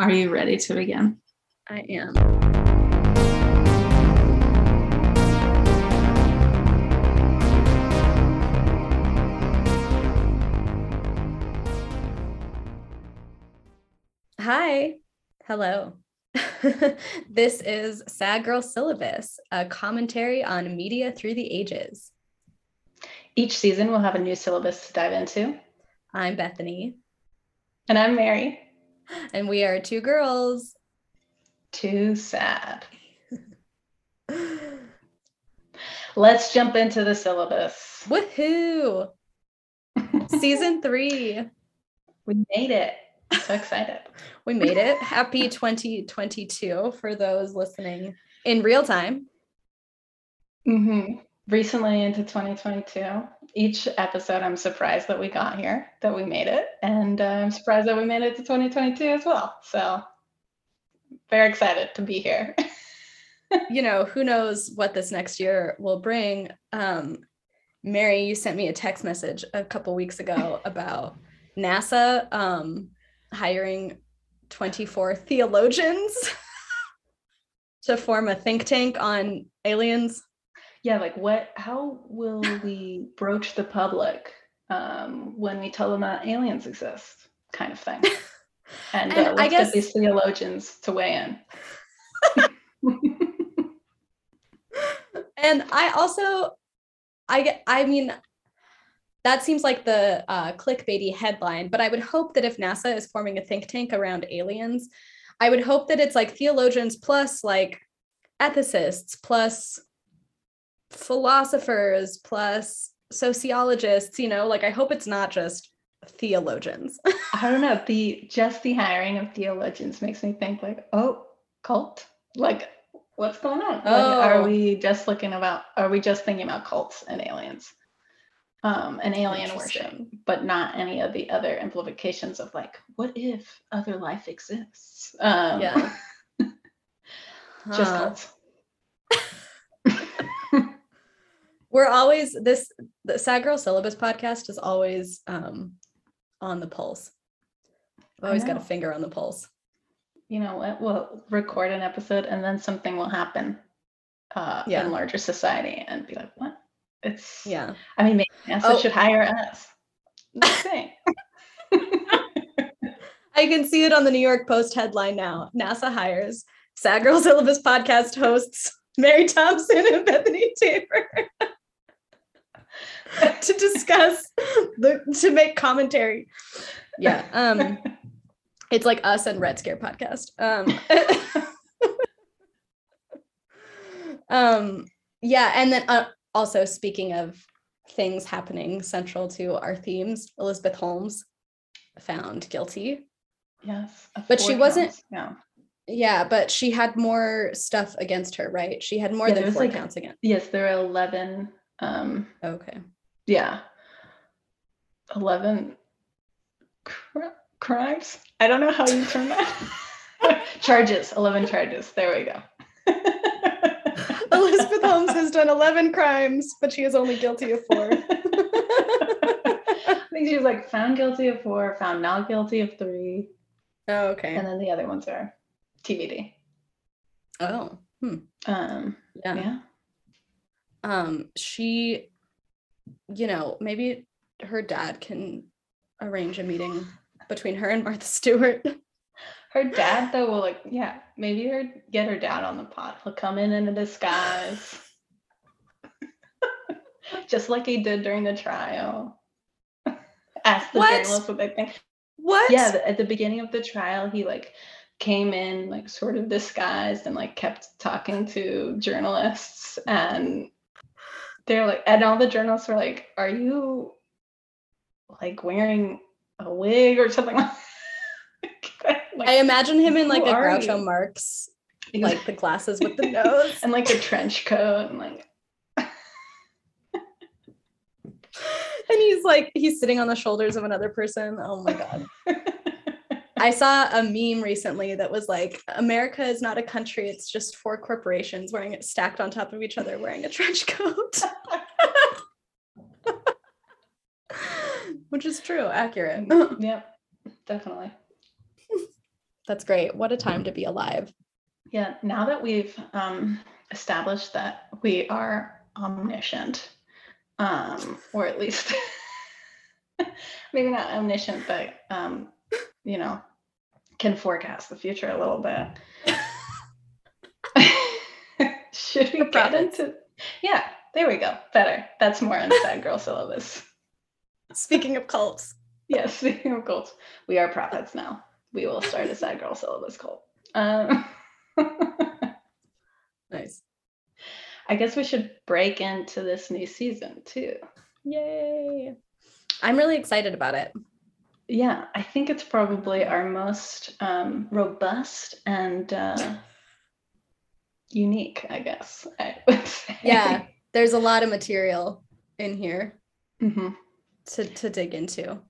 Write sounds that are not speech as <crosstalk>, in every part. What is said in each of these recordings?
Are you ready to begin? I am. Hi. Hello. <laughs> this is Sad Girl Syllabus, a commentary on media through the ages. Each season we'll have a new syllabus to dive into. I'm Bethany. And I'm Mary. <laughs> And we are two girls. Too sad. Let's jump into the syllabus. Woohoo! <laughs> Season three. We made it. I'm so excited. <laughs> we made it. Happy 2022 for those listening in real time. Mm-hmm. Recently into 2022. Each episode, I'm surprised that we got here, that we made it. And uh, I'm surprised that we made it to 2022 as well. So, very excited to be here. <laughs> you know, who knows what this next year will bring. Um, Mary, you sent me a text message a couple weeks ago <laughs> about NASA um, hiring 24 theologians <laughs> to form a think tank on aliens. Yeah, like what, how will we broach the public um, when we tell them that aliens exist, kind of thing? <laughs> And, And uh, let's I guess- get these theologians to weigh in. <laughs> And I also, I get, I mean, that seems like the uh, clickbaity headline, but I would hope that if NASA is forming a think tank around aliens, I would hope that it's like theologians plus like ethicists plus philosophers plus sociologists, you know, like I hope it's not just theologians. <laughs> I don't know. The just the hiring of theologians makes me think like, oh, cult. Like, what's going on? Like, Oh. are we just looking about? Are we just thinking about cults and aliens, um, and alien worship, but not any of the other implications of like, what if other life exists? Um, Yeah. <laughs> just Huh. cults. We're always this the sad girl syllabus podcast is always um on the pulse i've always got a finger on the pulse You know what? We'll record an episode, and then something will happen uh, Yeah. in larger society, and be like, what? It's yeah I mean, maybe NASA Oh. should hire us. <laughs> I can see it on the new york post headline now nasa hires sad girl syllabus podcast hosts mary thompson and bethany taper <laughs> to discuss the to make commentary yeah um it's like us and red scare podcast um <laughs> um yeah and then uh, also speaking of things happening central to our themes elizabeth holmes found guilty yes. But she four wasn't- counts, Yeah. yeah but she had more stuff against her right she had more Yeah, than four like- counts against Yes, there are eleven. Um, okay yeah, eleven cr- crimes. I don't know how you term that. <laughs> charges. Eleven charges. There we go. elizabeth holmes has done 11 crimes but she is only guilty of four <laughs> I think she was like found guilty of four, found not guilty of three, oh, okay and then the other ones are TBD. oh hmm. Um, yeah. yeah. um she you know maybe her dad can arrange a meeting between her and martha stewart <laughs> Her dad, though, will like, yeah, maybe her get her dad on the pod. He'll come in in a disguise, <laughs> just like he did during the trial. <laughs> Ask the What? journalists what they think. what Yeah, at the beginning of the trial, he like came in like sort of disguised and like kept talking to journalists, and they're like, and all the journalists were like, "Are you like wearing a wig or something?" like, <laughs> i imagine him in like a groucho you? marx like the glasses with the <laughs> nose and like a trench coat and like <laughs> and he's like he's sitting on the shoulders of another person oh my god i saw a meme recently that was like america is not a country it's just four corporations wearing it stacked on top of each other wearing a trench coat <laughs> which is true accurate yep definitely That's great. What a time to be alive. Yeah, now that we've um, established that we are omniscient, um, or at least <laughs> maybe not omniscient, but um, you know, can forecast the future a little bit. <laughs> <laughs> Should we get into? Yeah, there we go. Better. That's more on sad girl syllabus. Speaking of cults. Yes, <laughs> speaking of cults, we are prophets now. We will start a sad girl syllabus cult. Um, nice. I guess we should break into this new season too. Yay. I'm really excited about it. Yeah, I think it's probably our most um, robust and uh, unique, I guess. I yeah, there's a lot of material in here mm-hmm. to, to dig into.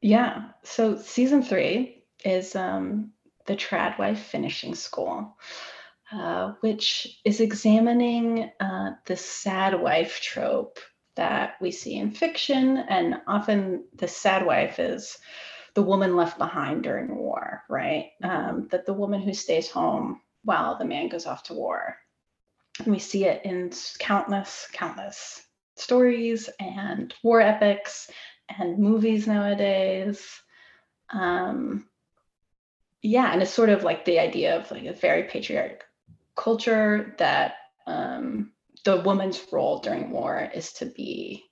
Yeah, so season three is um, the Tradwife Finishing School. Uh, which is examining uh, the sad wife trope that we see in fiction. And often the sad wife is the woman left behind during war, right? Um, that the woman who stays home while the man goes off to war. And we see it in countless, countless stories and war epics and movies nowadays. Um, yeah, and it's sort of like the idea of like a very patriarch culture that um, the woman's role during war is to be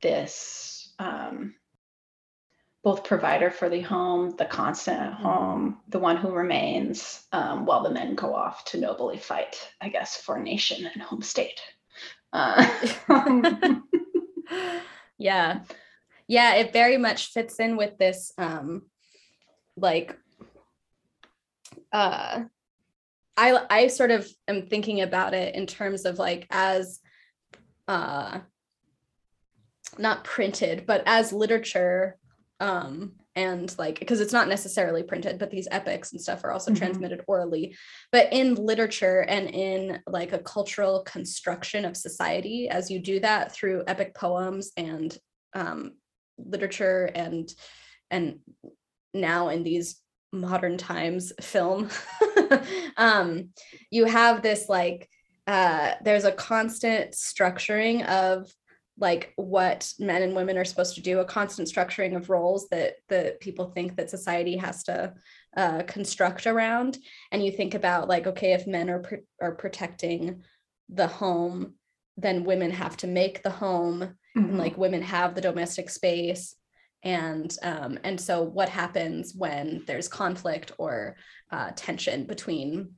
this um, both provider for the home, the constant at mm-hmm. home, the one who remains, um, while the men go off to nobly fight, I guess, for nation and home state. Uh, <laughs> yeah. Yeah, it very much fits in with this um like uh I I sort of am thinking about it in terms of like as uh not printed but as literature um and like because it's not necessarily printed but these epics and stuff are also mm-hmm. transmitted orally but in literature and in like a cultural construction of society as you do that through epic poems and um, literature and and now in these modern times film. <laughs> Um, you have this like uh, there's a constant structuring of like what men and women are supposed to do a constant structuring of roles that that people think that society has to uh, construct around. And you think about like okay if men are pr- are protecting the home then women have to make the home. Mm-hmm. and like women have the domestic space and um, and so what happens when there's conflict or uh, tension between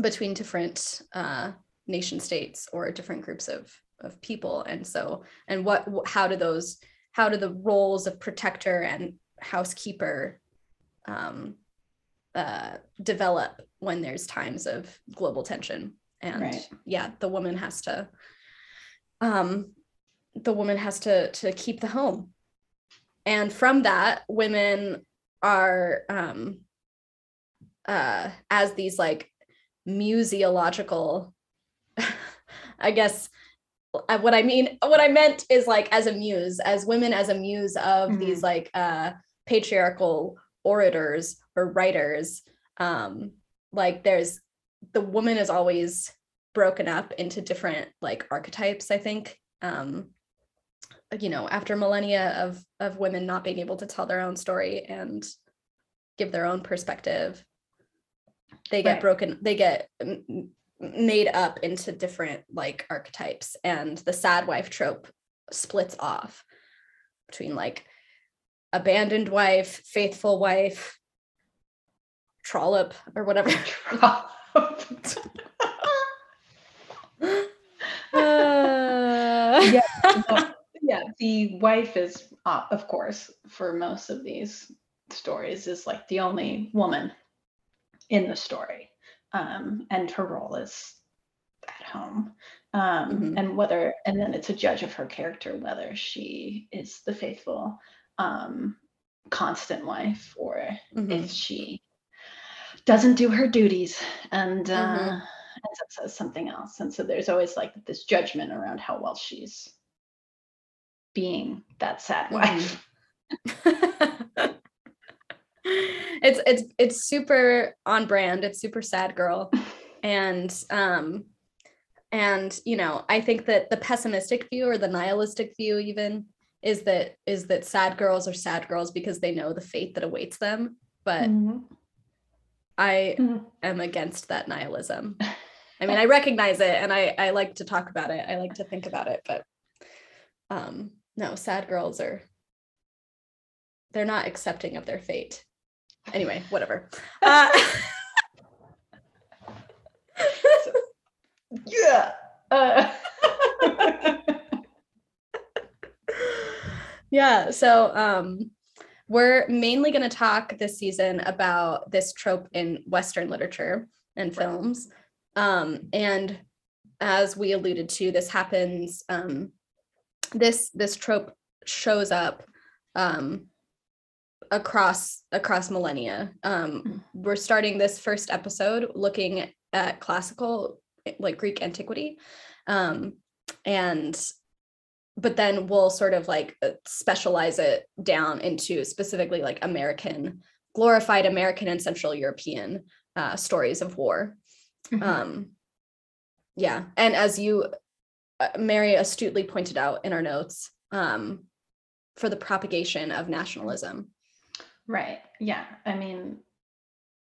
between different uh, nation states or different groups of of people? And so and what how do those how do the roles of protector and housekeeper um, uh, develop when there's times of global tension? And right. yeah the woman has to um the woman has to to keep the home and from that women are um uh as these like museological <laughs> i guess uh, what i mean what i meant is like as a muse as women as a muse of mm-hmm. these like uh patriarchal orators or writers um like there's the woman is always broken up into different like archetypes i think um you know after millennia of of women not being able to tell their own story and give their own perspective they get right. broken they get made up into different like archetypes and the sad wife trope splits off between like abandoned wife faithful wife trollop or whatever. <laughs> Uh... <laughs> <laughs> yeah yeah the wife is uh, of course for most of these stories is like the only woman in the story um, and her role is at home um, mm-hmm. and whether and then it's a judge of her character whether she is the faithful um, constant wife or mm-hmm. if she doesn't do her duties and uh, mm-hmm. says something else and so there's always like this judgment around how well she's being that sad mm-hmm. <laughs> it's it's it's super on brand. It's super sad girl. And um and you know, I think that the pessimistic view or the nihilistic view even is that is that sad girls are sad girls because they know the fate that awaits them. But Mhm. I Mhm. am against that nihilism. I mean, I recognize it and I I like to talk about it. I like to think about it, but um no, sad girls are they're not accepting of their fate. Anyway, whatever. <laughs> Uh, <laughs> Yeah. Uh, <laughs> yeah, so um we're mainly going to talk this season about this trope in western literature and films. Um and as we alluded to, this happens um this this trope shows up um across across millennia. Um we're starting this first episode looking at classical like greek antiquity. Um and but then we'll sort of like uh, specialize it down into specifically like american glorified american and central european uh, stories of war. Mhm. um yeah. And as you mary astutely pointed out in our notes um for the propagation of nationalism right. Yeah. I mean,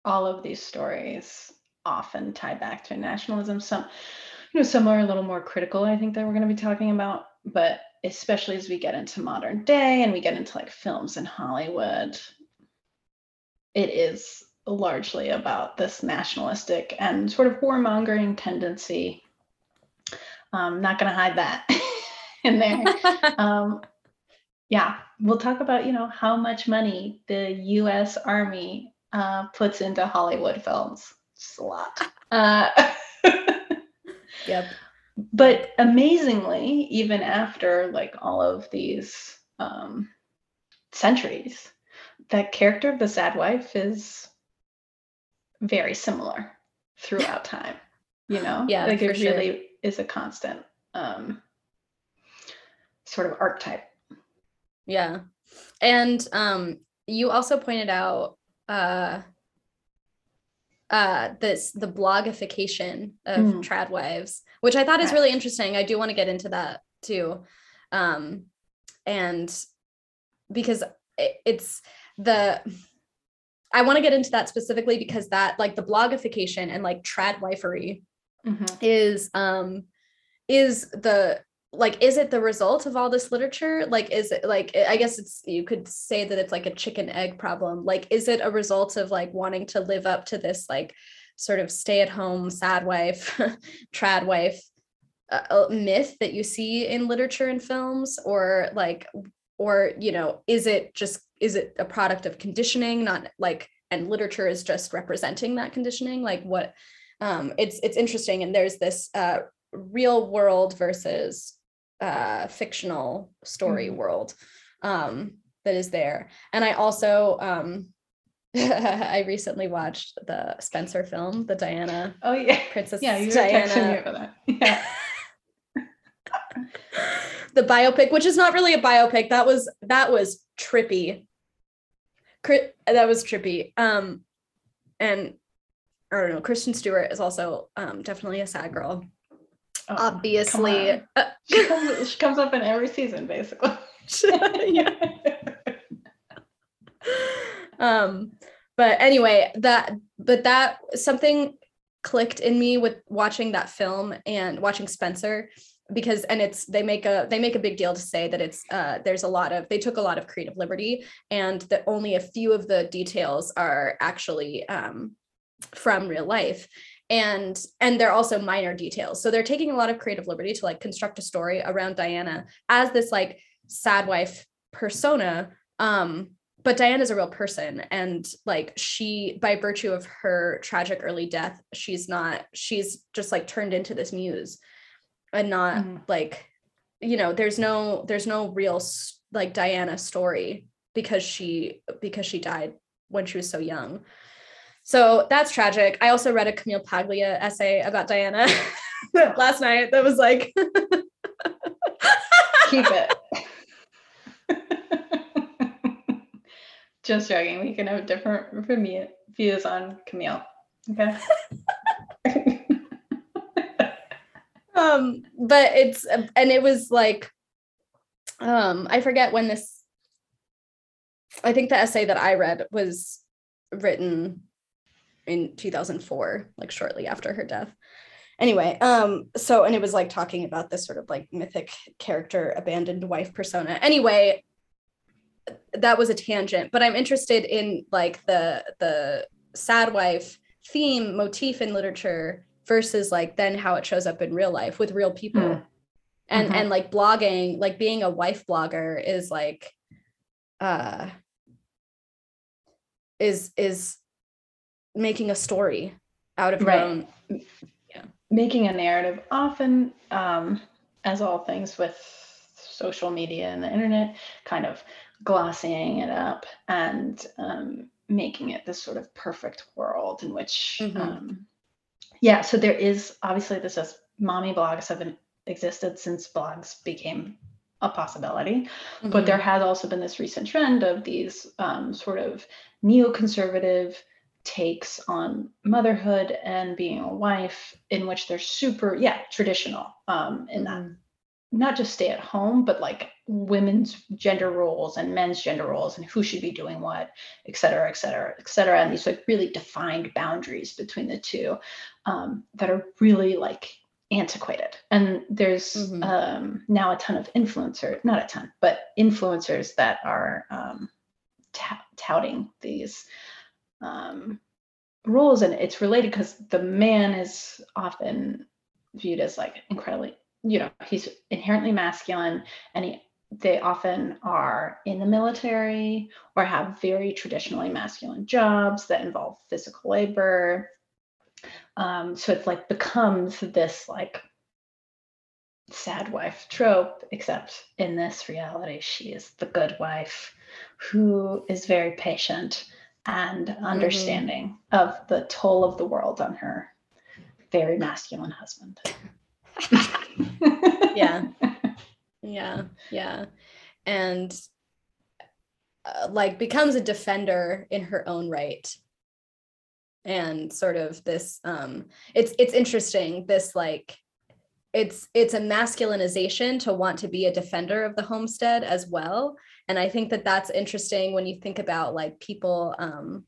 all of these stories often tie back to nationalism. Some, you know, some are a little more critical, I think, that we're going to be talking about. But especially as we get into modern day and we get into like films in Hollywood, it is largely about this nationalistic and sort of warmongering tendency. Um, not going to hide that <laughs> in there. <laughs> um, yeah, we'll talk about you know how much money the U.S. Army uh, puts into Hollywood films. It's a lot. Uh, <laughs> yep but amazingly, even after like all of these um, centuries, that character of the sad wife is very similar throughout time. You know, Yeah, like it sure. really is a constant um, sort of archetype. Yeah. And um you also pointed out uh uh this the blogification of Mm. trad wives, which I thought is really interesting. I do want to get into that too. Um and because it, it's the I want to get into that specifically because that like the blogification and like trad wifery Mhm. is um is the like is it the result of all this literature? Like is it like i guess it's you could say that it's like a chicken egg problem. Like is it a result of like wanting to live up to this like sort of stay at home sad wife <laughs> trad wife uh, uh, myth that you see in literature and films? Or like or you know is it just is it a product of conditioning not like and literature is just representing that conditioning? Like what um it's it's interesting and there's this uh real world versus uh fictional story Mhm. world um that is there and i also um <laughs> i recently watched the spencer film the diana Oh yeah, princess yeah. You diana that. <laughs> Yeah. <laughs> the biopic which is not really a biopic that was that was trippy that was trippy um and i don't know kristen stewart is also um definitely a sad girl Oh, come obviously on. She comes, she comes up in every season, basically. <laughs> yeah. um but anyway that but that something clicked in me with watching that film and watching spencer because and it's they make a they make a big deal to say that it's uh there's a lot of they took a lot of creative liberty and that only a few of the details are actually um from real life. And and they're also minor details. So they're taking a lot of creative liberty to like construct a story around diana as this like sad wife persona. Um but diana's a real person and like she by virtue of her tragic early death she's not she's just like turned into this muse and not Mhm. like you know there's no there's no real like diana story because she because she died when she was so young so that's tragic i also read a camille paglia essay about diana <laughs> last night that was like <laughs> Keep it. <laughs> Just joking. We can have different views on Camille. Okay. um, but it's and it was like, um, I forget when this. I think the essay that I read was written in 2004, like shortly after her death. Anyway, um, so and it was like talking about this sort of like mythic character, abandoned wife persona. Anyway, that was a tangent, but I'm interested in like the the sad wife theme motif in literature versus like then how it shows up in real life with real people. Mm. And mm-hmm. and like blogging, like being a wife blogger is like uh is is making a story out of your right. own yeah making a narrative often um as all things with social media and the internet kind of glossing it up and um, making it this sort of perfect world in which mm-hmm. um, yeah so there is obviously this is mommy blogs have been, existed since blogs became a possibility mm-hmm. but there has also been this recent trend of these um, sort of neoconservative takes on motherhood and being a wife in which they're super yeah traditional um in mm-hmm. that not just stay at home but like women's gender roles and men's gender roles and who should be doing what et cetera et cetera et cetera and these like really defined boundaries between the two um, that are really like antiquated and there's mm-hmm. um, now a ton of influencers not a ton but influencers that are um, t- touting these um, roles and it's related because the man is often viewed as like incredibly you know he's inherently masculine and he they often are in the military or have very traditionally masculine jobs that involve physical labor. Um, so it's like becomes this like sad wife trope except in this reality she is the good wife who is very patient and mm-hmm. understanding mm-hmm. of the toll of the world on her very masculine husband. <laughs> yeah. <laughs> Yeah. Yeah. And uh, like becomes a defender in her own right. And sort of this um it's it's interesting this like it's it's a masculinization to want to be a defender of the homestead as well. And i think that that's interesting when you think about like people um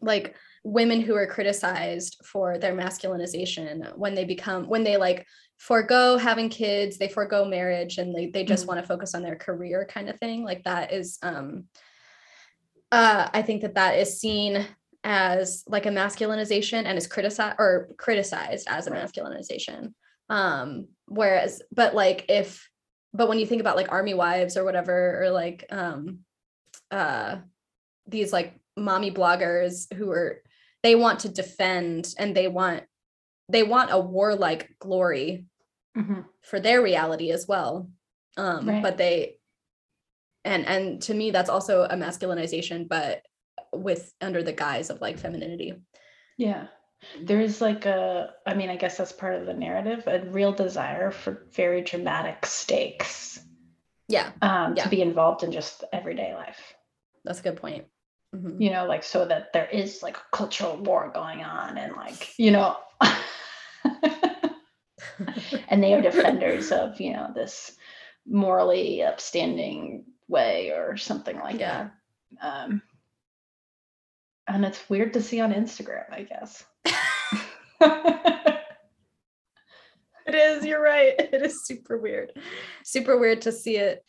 like women who are criticized for their masculinization when they become when they like forego having kids they forego marriage and they, they just mm-hmm. want to focus on their career kind of thing. Like that is um uh i think that that is seen as like a masculinization and is criticized or criticized as a masculinization um whereas but like if but when you think about like army wives or whatever or like um uh these like mommy bloggers who are they want to defend and they want they want a warlike glory mm-hmm. for their reality as well um right. but they and and to me that's also a masculinization but with under the guise of like femininity yeah there's like a i mean i guess that's part of the narrative a real desire for very dramatic stakes yeah, um, yeah. to be involved in just everyday life that's a good point mm-hmm. you know like so that there is like a cultural war going on and like you know <laughs> and they are defenders of you know this morally upstanding way or something like yeah. that um, and it's weird to see on instagram i guess <laughs> <laughs> it is, you're right. <laughs> It is super weird. Super weird to see it.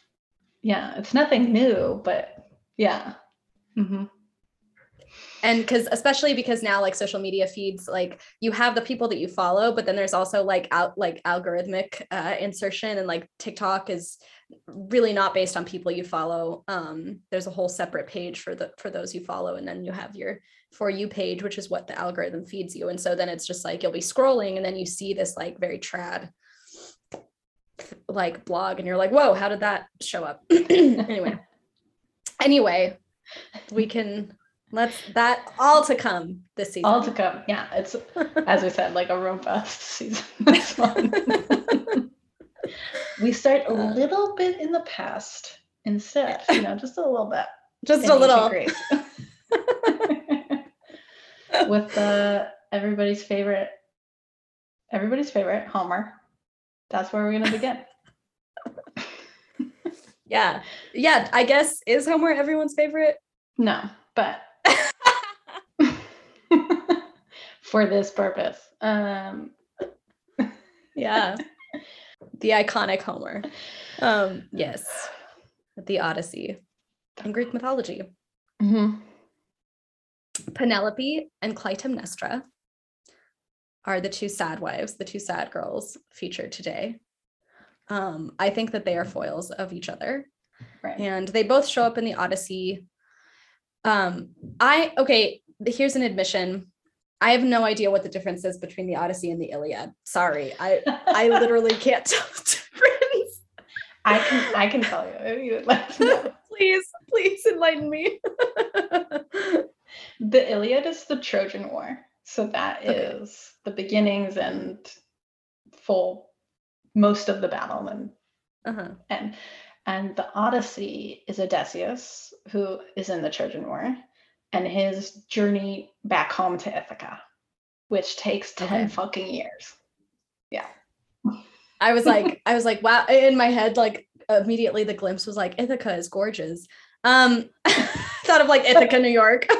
Yeah, it's nothing new, but yeah. Mm-hmm and because especially because now like social media feeds like you have the people that you follow but then there's also like out like algorithmic uh, insertion and like tiktok is really not based on people you follow. Um there's a whole separate page for the for those you follow and then you have your for you page which is what the algorithm feeds you. And so then it's just like you'll be scrolling and then you see this like very trad like blog and you're like whoa how did that show up? <clears throat> Anyway. Anyway we can Let's that all to come this season. All to come. Yeah, it's as we said, like a robust <laughs> season. This one. we start a uh, little bit in the past instead, you know, just a little bit. just a little. <laughs> With everybody's favorite, everybody's favorite Homer. That's where we're gonna begin. <laughs> Yeah. Yeah. I guess is Homer everyone's favorite? No, but for this purpose, um, <laughs> yeah. <laughs> The iconic Homer. Um, yes. The Odyssey in Greek mythology. mhm. Penelope and Clytemnestra are the two sad wives, the two sad girls featured today. Um, I think that they are foils of each other. right. and they both show up in the odyssey um i okay here's an admission i have no idea what the difference is between the odyssey and the iliad sorry i <laughs> i literally can't tell the difference I can I can tell you if you would like to know. <laughs> please please enlighten me <laughs> The Iliad is the Trojan War. So that is Okay. the beginnings and full most of the battle and uh-huh. and and the Odyssey is Odysseus who is in the Trojan War and his journey back home to Ithaca, which takes 10 Okay. fucking years. Yeah. <laughs> I was like i was like wow in my head like immediately the glimpse was like ithaca is gorgeous um <laughs> thought of like ithaca new york <laughs>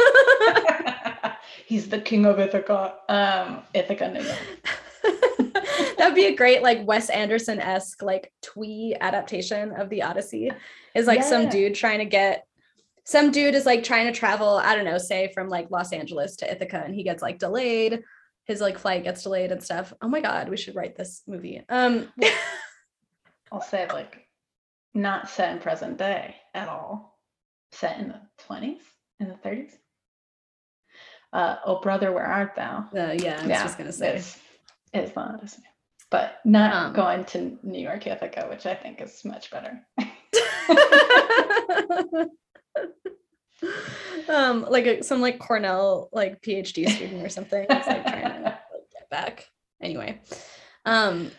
He's the king of Ithaca. Um Ithaca, New York. That'd be a great like Wes Anderson esque like twee adaptation of the Odyssey. Is like some dude trying to get some dude is like trying to travel, I don't know, say from like Los Angeles to Ithaca and he gets like delayed. His like flight gets delayed and stuff. Oh my god, we should write this movie. Um <laughs> I'll say like not set in present day at all. Set in the 20s, in the 30s. Uh, oh brother, where art thou? uh, yeah, I was just gonna say. Is, is the Odyssey. But not Um, going to New York, Ithaca, which I think is much better. <laughs> <laughs> um like a, some like cornell like phd <laughs> student or something is like trying to like, get back. Anyway um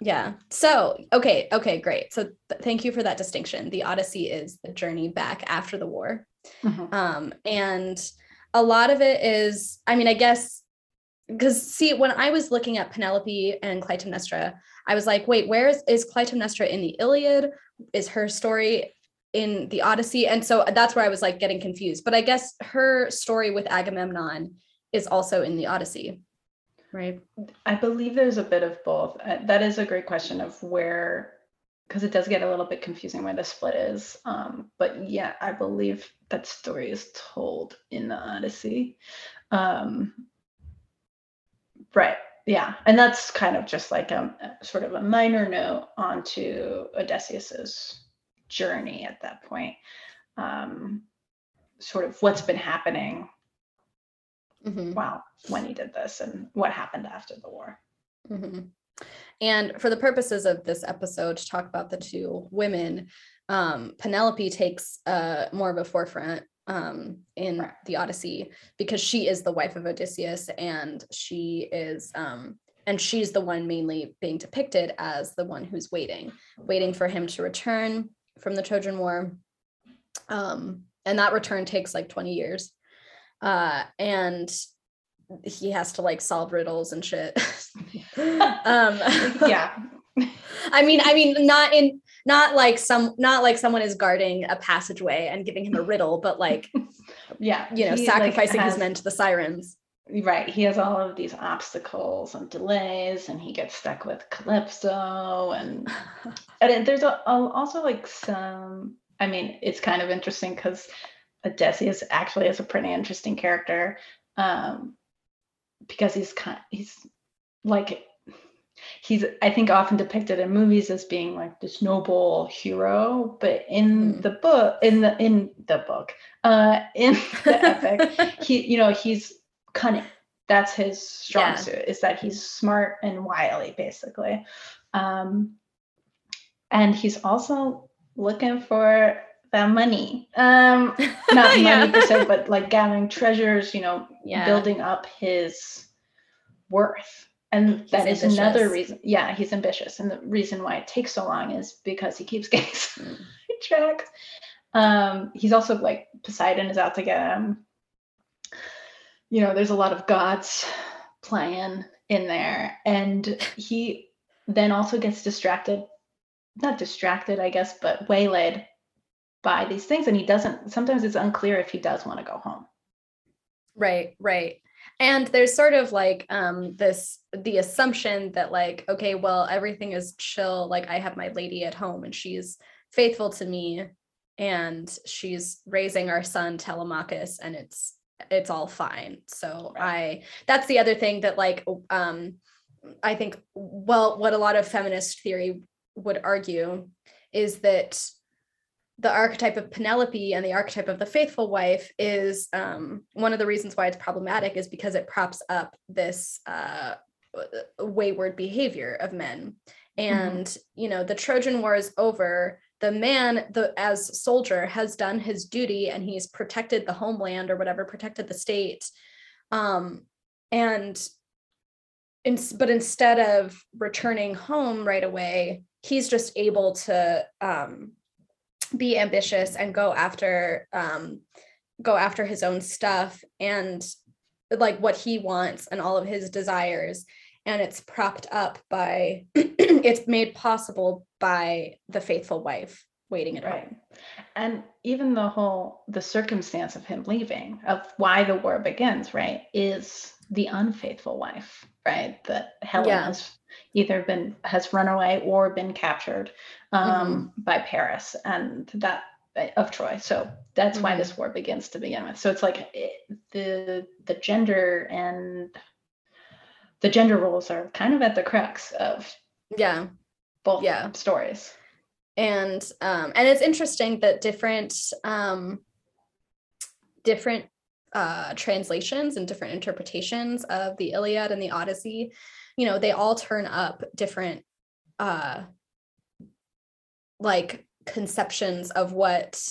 yeah so okay okay great. So th- thank you for that distinction. The odyssey is the journey back after the war. Mhm. um and a lot of it is i mean i guess because see when i was looking at penelope and clytemnestra i was like wait where is, is clytemnestra in the iliad? Is her story in the odyssey and so that's where i was like getting confused but i guess her story with agamemnon is also in the odyssey right I believe there's a bit of both. Uh, that is a great question of where, because it does get a little bit confusing where the split is. Um, but yeah, I believe that story is told in the Odyssey. Um, right. Yeah. And that's kind of just like a, a sort of a minor note onto Odysseus's journey at that point. Um, sort of what's been happening Mhm. while when he did this and what happened after the war. Mhm. And for the purposes of this episode, to talk about the two women, um, Penelope takes uh, more of a forefront um, in Right. the Odyssey because she is the wife of Odysseus, and she is, um, and she's the one mainly being depicted as the one who's waiting, waiting for him to return from the Trojan War, um, and that return takes like twenty years, uh, and he has to like solve riddles and shit. <laughs> um <laughs> yeah. i mean i mean not in not like some not like someone is guarding a passageway and giving him a riddle but like <laughs> Yeah. you know he, like, sacrificing his men to the sirens Right. He has all of these obstacles and delays, and he gets stuck with Calypso. And, <laughs> and there's a, a- also like some, I mean, it's kind of interesting because Odysseus actually is a pretty interesting character um, because he's kind he's like, he's, I think, often depicted in movies as being like this noble hero, but in Mhm. the book, in the, in the book, uh, in the epic, <laughs> he you know he's cunning that's his strong Yeah. suit is that he's smart and wily basically um and he's also looking for the money um <laughs> not money <laughs> per se but like gathering treasures you know Yeah. building up his worth and that is He's another ambitious. reason yeah he's ambitious and the reason why it takes so long is because he keeps <laughs> getting Mm. sidetracked Um, he's also like Poseidon is out to get him. You know, there's a lot of gods playing in there, and he then also gets distracted, not distracted, I guess, but waylaid by these things, and he doesn't. Sometimes it's unclear if he does want to go home. Right, right and there's sort of like um this the assumption that like okay well everything is chill like i have my lady at home and she's faithful to me and she's raising our son telemachus and it's it's all fine so right. i that's the other thing that like um i think well what a lot of feminist theory would argue is that the archetype of Penelope and the archetype of the faithful wife is um, one of the reasons why it's problematic is because it props up this uh, wayward behavior of men. Mm-hmm. And mm-hmm. you know, the Trojan War is over. The man, the as soldier, has done his duty and he's protected the homeland or whatever, protected the state. Um, and in, but instead of returning home right away, he's just able to um, be ambitious and go after um go after his own stuff and like what he wants and all of his desires and it's propped up by <clears throat> it's made possible by the faithful wife waiting at right. home and even the whole the circumstance of him leaving of why the war begins right is the unfaithful wife right that helen yeah. has either been has run away or been captured um, mm-hmm. by Paris and that of Troy. So that's mm-hmm. why this war begins to begin with. So it's like it, the the gender and the gender roles are kind of at the crux of yeah both yeah stories. And um and it's interesting that different um different uh translations and different interpretations of the Iliad and the Odyssey you know they all turn up different uh like conceptions of what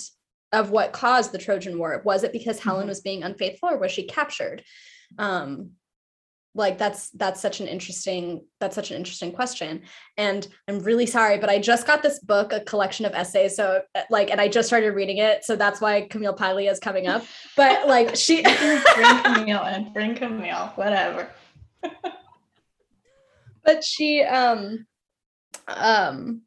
of what caused the trojan war was it because helen mm-hmm. was being unfaithful or was she captured um like that's that's such an interesting that's such an interesting question. And i'm really sorry but i just got this book a collection of essays. So uh, like and i just started reading it. So that's why camille paglia is coming up. But like <laughs> she bring camille and bring camille. Whatever. <laughs> But she um um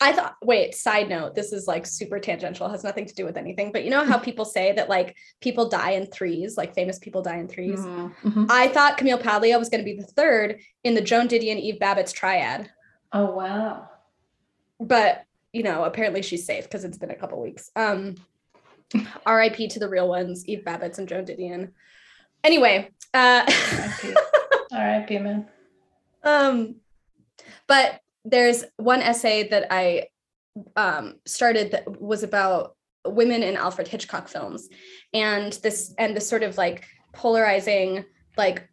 I thought, wait, side note, this is like super tangential, has nothing to do with anything. But you know how people say that like people die in threes, like famous people die in 3s mm-hmm. mm-hmm. I thought Camille Paglia was going to be the third in the Joan Didion Eve Babitz triad. Oh, wow. But, you know, apparently she's safe because it's been a couple weeks. Um, RIP to the real ones, Eve Babitz and Joan Didion. Anyway, uh. RIP, <laughs> man. Um, but there's one essay that I um, started that was about women in Alfred Hitchcock films, and this and this sort of like polarizing like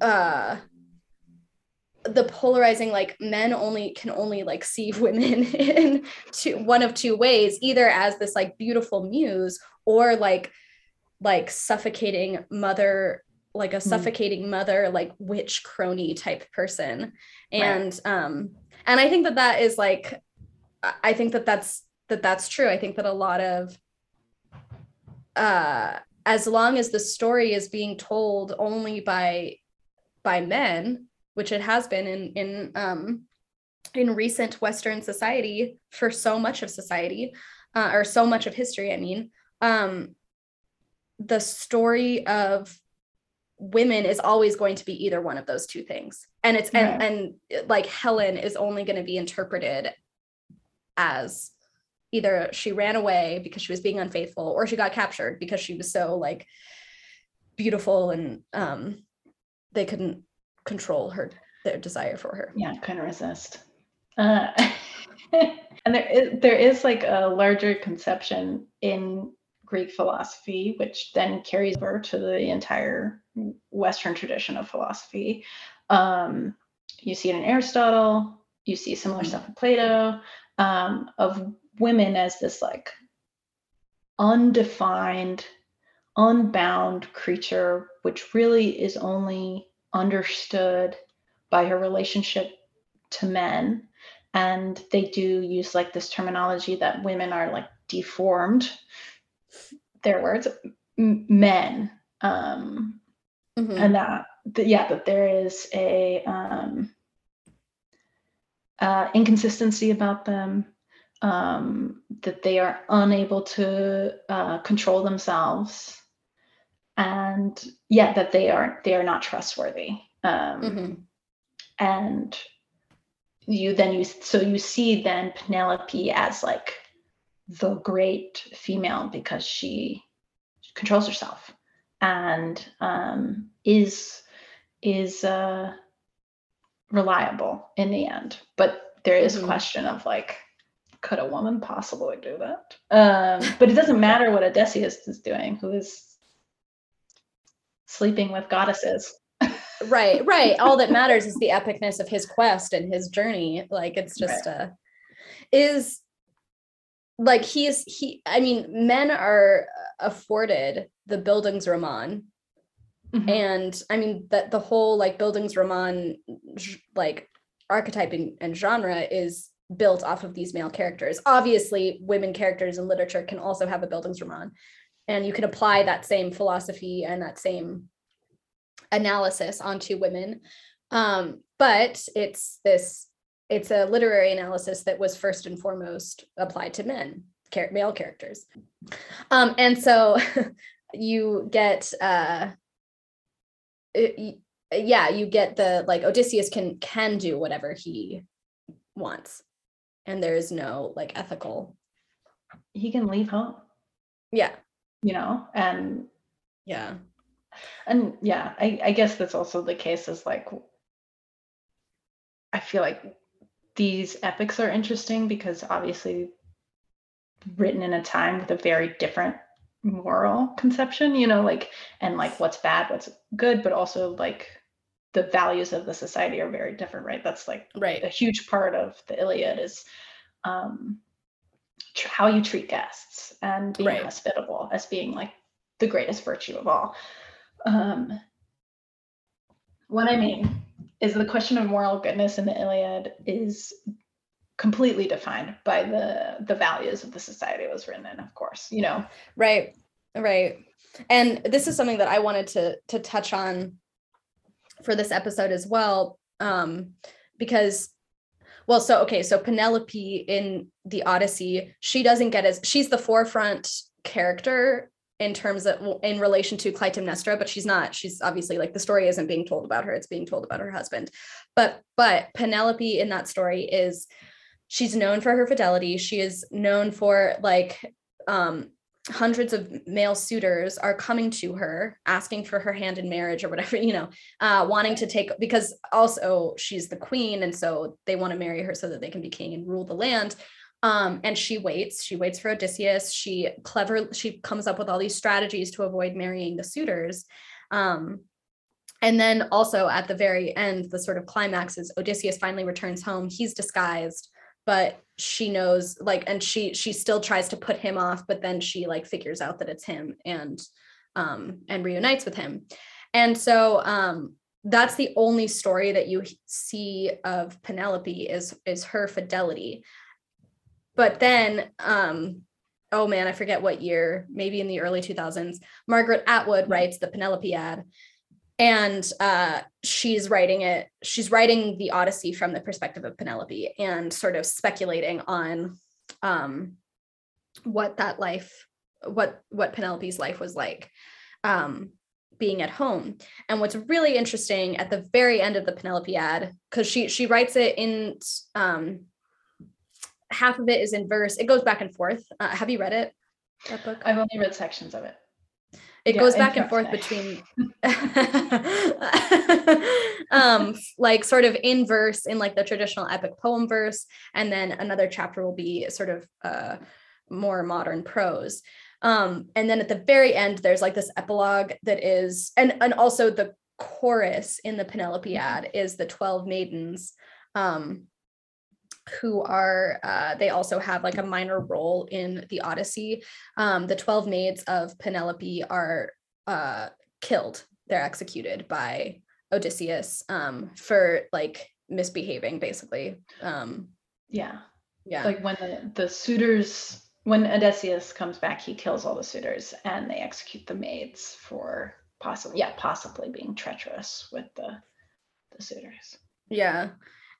uh the polarizing like men only can only like see <laughs> women in two one of two ways either as this like beautiful muse or like like suffocating mother like a mm. suffocating mm. mother like witch crony type person and right. um and i think that that is like i think that that's that that's true. I think that a lot of uh as long as the story is being told only by by men which it has been in in um in recent western society for so much of society uh, or so much of history i mean um the story of women is always going to be either one of those two things. And it's yeah. and and like helen is only going to be interpreted as either she ran away because she was being unfaithful or she got captured because she was so like beautiful and um they couldn't control her their desire for her. Yeah couldn't resist. Uh <laughs> and there is there is like a larger conception in Greek philosophy, which then carries over to the entire Western tradition of philosophy. Um, you see it in Aristotle, you see similar mm-hmm. stuff in Plato, um, of women as this like undefined, unbound creature, which really is only understood by her relationship to men. And they do use like this terminology that women are like deformed their words m- men um Mhm. and that, that yeah that there is a um uh inconsistency about them um that they are unable to uh control themselves and yeah that they are they are not trustworthy um Mhm. and you then you so you see then penelope as like the great female because she controls herself and um, is is uh, reliable in the end. But there is Mhm. a question of like could a woman possibly do that? Um, but it doesn't matter what odysseus is doing who is sleeping with goddesses. Right right. All that <laughs> matters is the epicness of his quest and his journey. Like it's just a is like he's he i mean men are afforded the bildungsroman Mhm. and i mean that the whole like bildungsroman j- like archetype and, and genre is built off of these male characters. Obviously women characters in literature can also have a bildungsroman and you can apply that same philosophy and that same analysis onto women. Um, but it's this it's a literary analysis that was first and foremost applied to men male characters. Um, and so <laughs> you get uh it- yeah you get the like odysseus can can do whatever he wants. And there is no like ethical he can leave home yeah. You know and yeah. And yeah I, I guess that's also the case is like i feel like these epics are interesting because obviously written in a time with a very different moral conception you know like and like what's bad what's good but also like the values of the society are very different right? That's like right. a huge part of the iliad is um tr- how you treat guests and being Right. hospitable as being like the greatest virtue of all. Um what i mean is the question of moral goodness in the iliad is completely defined by the the values of the society it was written in of course you know Right, right. And this is something that I wanted to to touch on for this episode as well, um, because, well, so okay, so Penelope in the Odyssey, she doesn't get as she's the forefront character in terms of in relation to Clytemnestra, but she's not. She's obviously like the story isn't being told about her; it's being told about her husband. But but Penelope in that story is she's known for her fidelity. She is known for like um hundreds of male suitors are coming to her asking for her hand in marriage or whatever <laughs> you know uh wanting to take because also she's the queen and so they want to marry her so that they can be king and rule the land. Um and she waits she waits for odysseus. She clever she comes up with all these strategies to avoid marrying the suitors. Um and then also at the very end the sort of climax is odysseus finally returns home. He's disguised but she knows like and she she still tries to put him off but then she like figures out that it's him and um and reunites with him. And so um that's the only story that you see of penelope is is her fidelity. But then um oh man i forget what year maybe in the early 2000s margaret atwood writes the Penelopiad and uh, she's writing it she's writing the odyssey from the perspective of penelope and sort of speculating on um, what that life what what penelope's life was like um, being at home. And what's really interesting at the very end of the Penelopiad because she she writes it in um, half of it is in verse it goes back and forth. Uh, have you read it? That book? I've only read sections of it it Yeah, goes back and forth between <laughs> um like sort of in verse in like the traditional epic poem verse and then another chapter will be sort of uh more modern prose. Um and then at the very end there's like this epilogue that is and and also the chorus in the Penelopiad is the 12 maidens um who are uh, they also have like a minor role in the odyssey. Um, the 12 maids of penelope are uh, killed. They're executed by odysseus um, for like misbehaving basically. Um, yeah. yeah. Like when the, the suitors when Odysseus comes back, he kills all the suitors and they execute the maids for possibly yeah, possibly being treacherous with the the suitors. Yeah.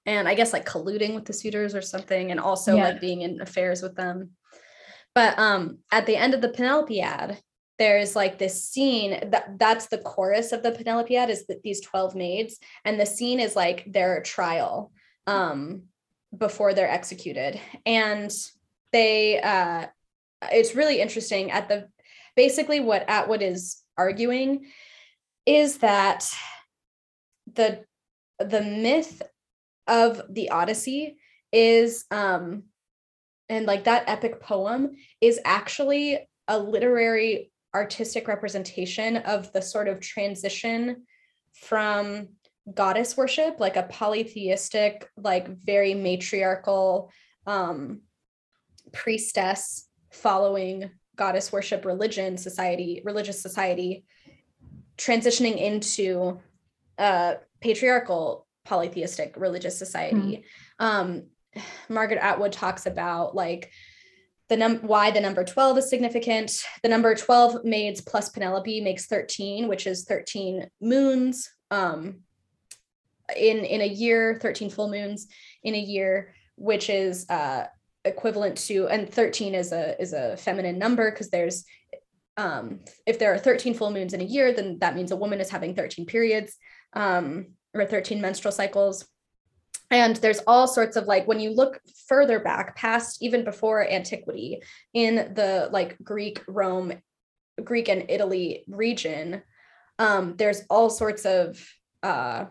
And I guess like colluding with the suitors or something, and also Yeah. like being in affairs with them. But um at the end of the Penelopiad, there's like this scene that that's the chorus of the Penelopiad is that these 12 maids, and the scene is like their trial um before they're executed. And they uh it's really interesting at the basically what Atwood is arguing is that the the myth of the Odyssey is um and like that epic poem is actually a literary artistic representation of the sort of transition from goddess worship like a polytheistic like very matriarchal um priestess following goddess worship religion society religious society transitioning into uh patriarchal polytheistic religious society. Um margaret atwood talks about like the num why the number 12 is significant. The number 12 maids plus penelope makes 13 which is 13 moons. Um in in a year 13 full moons in a year which is uh equivalent to and 13 is a is a feminine number because there's um if there are 13 full moons in a year then that means a woman is having 13 periods. Um or 13 menstrual cycles. And there's all sorts of like when you look further back past even before antiquity in the like greek rome greek and italy region um there's all sorts of uh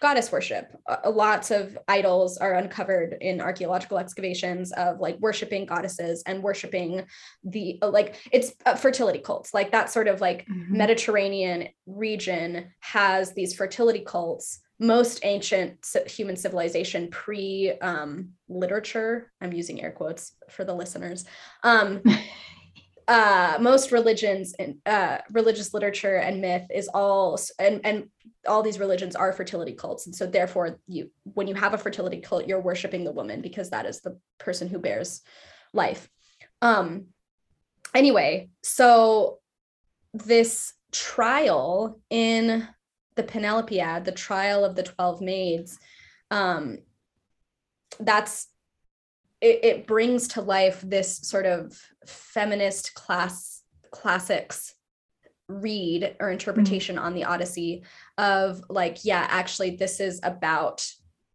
goddess worship Uh, lots of idols are uncovered in archaeological excavations of like worshiping goddesses and worshiping the uh, like it's uh, fertility cults like that sort of like Mhm. Mediterranean region has these fertility cults. Most ancient human civilization pre um, literature, I'm using air quotes for the listeners. Um, <laughs> uh, most religions and uh, religious literature and myth is all and and all these religions are fertility cults, and so therefore you when you have a fertility cult, you're worshiping the woman because that is the person who bears life. Um, anyway, so this trial in the Penelopiad, the trial of the 12 maids, um, that's it, it brings to life this sort of feminist class classics read or interpretation on the Odyssey of like, yeah, actually, this is about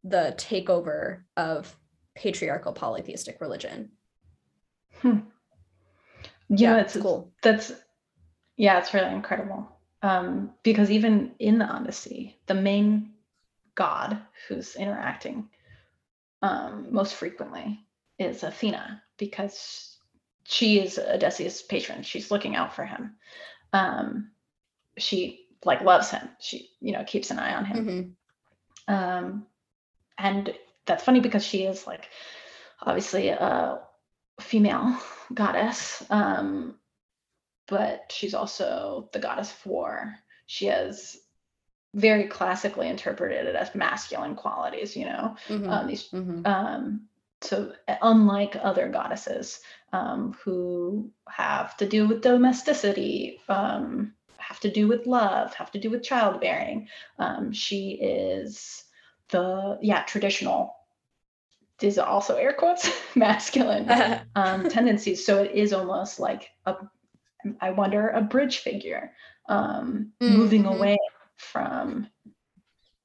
the takeover of patriarchal polytheistic religion. Hmm. Yeah, it's it's cool. That's yeah, it's really incredible. Um, because even in the Odyssey, the main god who's interacting um, most frequently is Athena because she is Odysseus' patron. She's looking out for him. Um, she like loves him. She you know keeps an eye on him. Mhm. Um, and that's funny because she is like obviously a female goddess, um, but she's also the goddess of war. She has very classically interpreted it as masculine qualities, you know, Mhm. um, these Mhm. So unlike other goddesses um, who have to do with domesticity, um, have to do with love, have to do with childbearing, um, she is the yeah traditional. These are also air quotes <laughs> masculine <laughs> um, tendencies. So it is almost like a, I wonder, a bridge figure, um, moving Mhm. away from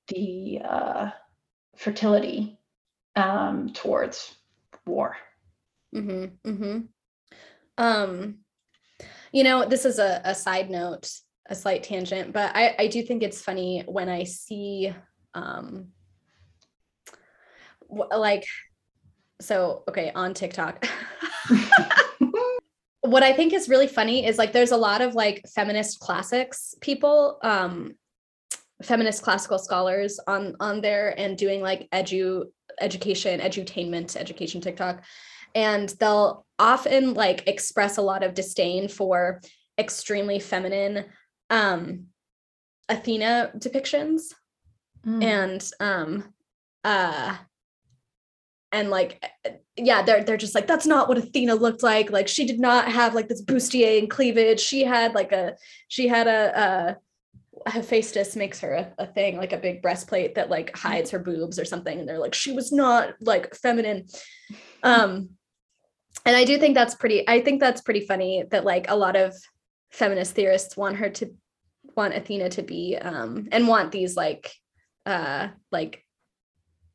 the uh, fertility um, towards war. Mm-hmm. Mm-hmm. Um, you know, this is a, a side note, a slight tangent, but I, I do think it's funny when I see um like so okay on TikTok. <laughs> what I think is really funny is like there's a lot of like feminist classics people, um, feminist classical scholars on on there and doing like edu education, edutainment, education TikTok. And they'll often like express a lot of disdain for extremely feminine um Athena depictions Mm. and um uh and like yeah they're they're just like that's not what athena looked like like she did not have like this bustier and cleavage she had like a she had a uh hephaestus makes her a, a thing like a big breastplate that like hides her boobs or something and they're like she was not like feminine. Um and i do think that's pretty i think that's pretty funny that like a lot of feminist theorists want her to want athena to be um and want these like uh like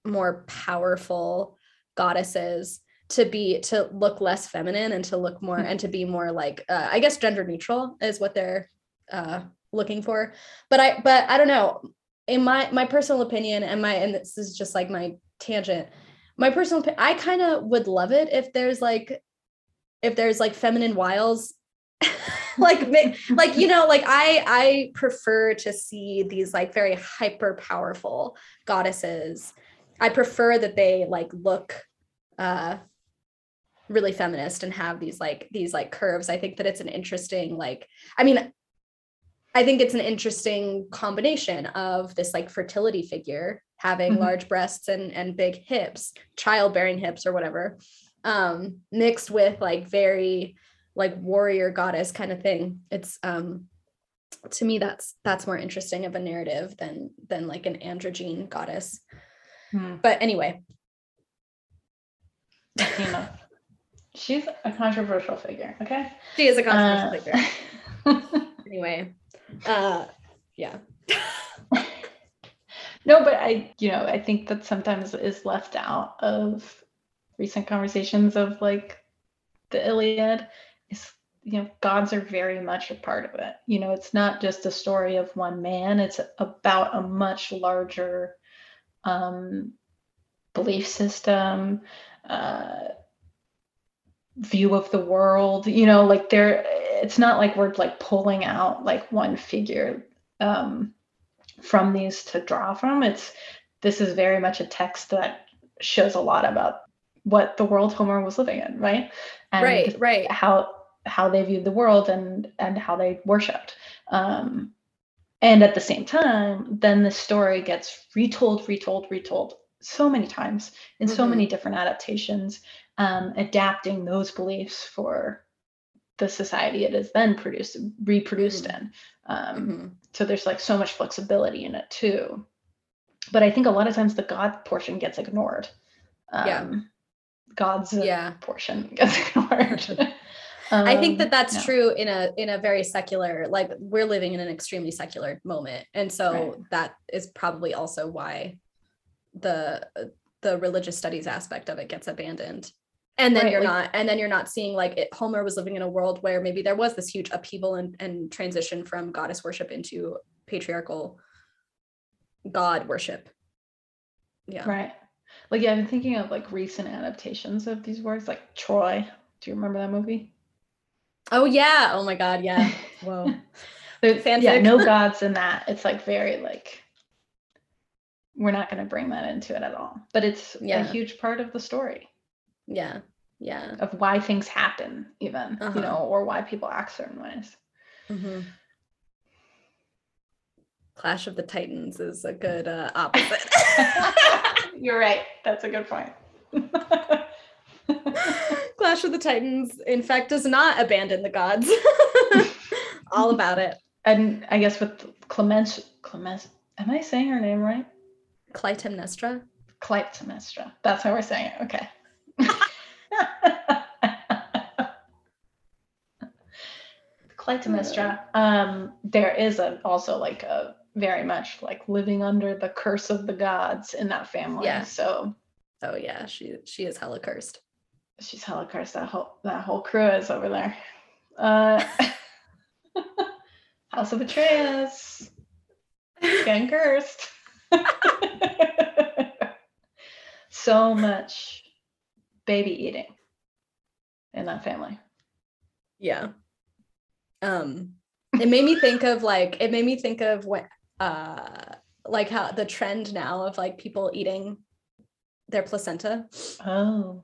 more powerful goddesses to be to look less feminine and to look more and to be more like uh, i guess gender neutral is what they're uh looking for. But i but i don't know. In my my personal opinion and my and this is just like my tangent. My personal i kind of would love it if there's like if there's like feminine wiles. <laughs> Like like you know like i i prefer to see these like very hyper powerful goddesses. I prefer that they like look uh really feminist and have these like these like curves. I think that it's an interesting like i mean i think it's an interesting combination of this like fertility figure having mm-hmm. large breasts and and big hips childbearing hips or whatever um mixed with like very like warrior goddess kind of thing. It's um to me that's that's more interesting of a narrative than than like an androgyne goddess. Hmm. but anyway. She's a controversial figure okay? She is a controversial uh, figure. <laughs> Anyway uh yeah. <laughs> No but i you know i think that sometimes is left out of recent conversations of like the iliad is you know gods are very much a part of it. You know it's not just a story of one man. It's about a much larger um, belief system uh, view of the world you know like there it's not like we're like pulling out like one figure um, from these to draw from. It's this is very much a text that shows a lot about what the world homer was living in right? And right right. how how they viewed the world and and how they worshipped. Um, and at the same time then the story gets retold retold retold so many times in mm-hmm. so many different adaptations um, adapting those beliefs for the society it is then produced reproduced mm-hmm. in um, mm-hmm. so there's like so much flexibility in it too but i think a lot of times the god portion gets ignored um, yeah god's yeah. portion <laughs> gets ignored Um, <laughs> I think that um, that's yeah. true in a in a very secular like we're living in an extremely secular moment and so right. that is probably also why the the religious studies aspect of it gets abandoned and then right, you're like, not and then you're not seeing like it, homer was living in a world where maybe there was this huge upheaval and, and transition from goddess worship into patriarchal god worship yeah right like yeah i'm thinking of like recent adaptations of these works like troy do you remember that movie Oh yeah. Oh my god. Yeah. <laughs> Whoa. yeah, no <laughs> gods in that. It's like very like we're not going to bring that into it at all. But it's yeah. a huge part of the story. Yeah. Yeah. Of why things happen, even uh-huh. you know, or why people act certain ways. Mm-hmm. Clash of the Titans is a good uh, opposite. <laughs> You're right. That's a good point. <laughs> Clash of the Titans, in fact, does not abandon the gods. <laughs> All about it. And I guess with Clemence, Clemence, am I saying her name right? Clytemnestra. Clytemnestra. That's how we're saying it. Okay. <laughs> Clytemnestra. Um, there is a also like a very much like living under the curse of the gods in that family. Yeah. So. Oh yeah, she she is hella cursed she's hella cursed. That whole that whole crew is over there. Uh, <laughs> House of Atreus getting cursed. <laughs> so much baby eating in that family. Yeah. Um, it made me think of like it made me think of what uh like how the trend now of like people eating their placenta. Oh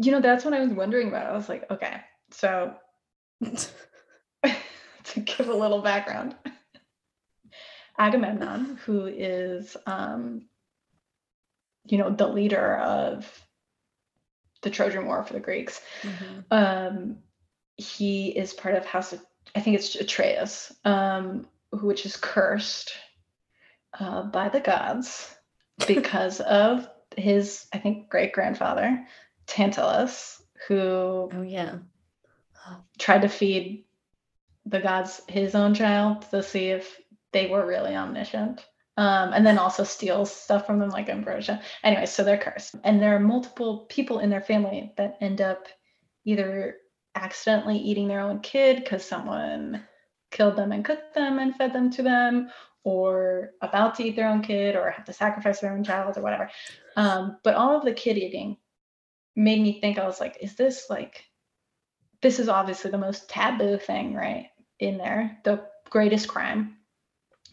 you know, that's what I was wondering about. I was like, okay, so <laughs> <laughs> to give a little background, Agamemnon, who is um, you know, the leader of the Trojan War for the Greeks. Mhm. Um, he is part of House of, I think it's Atreus, um, which is cursed uh, by the gods <laughs> because of his, I think, great grandfather, Tantalus, who Oh yeah. tried to feed the gods his own child to see if they were really omniscient. Um, and then also steals stuff from them like ambrosia. Anyway, so they're cursed. And there are multiple people in their family that end up either accidentally eating their own kid because someone killed them and cooked them and fed them to them, or about to eat their own kid, or have to sacrifice their own child, or whatever. Um, but all of the kid eating made me think I was like, is this like this is obviously the most taboo thing, right? In there, the greatest crime.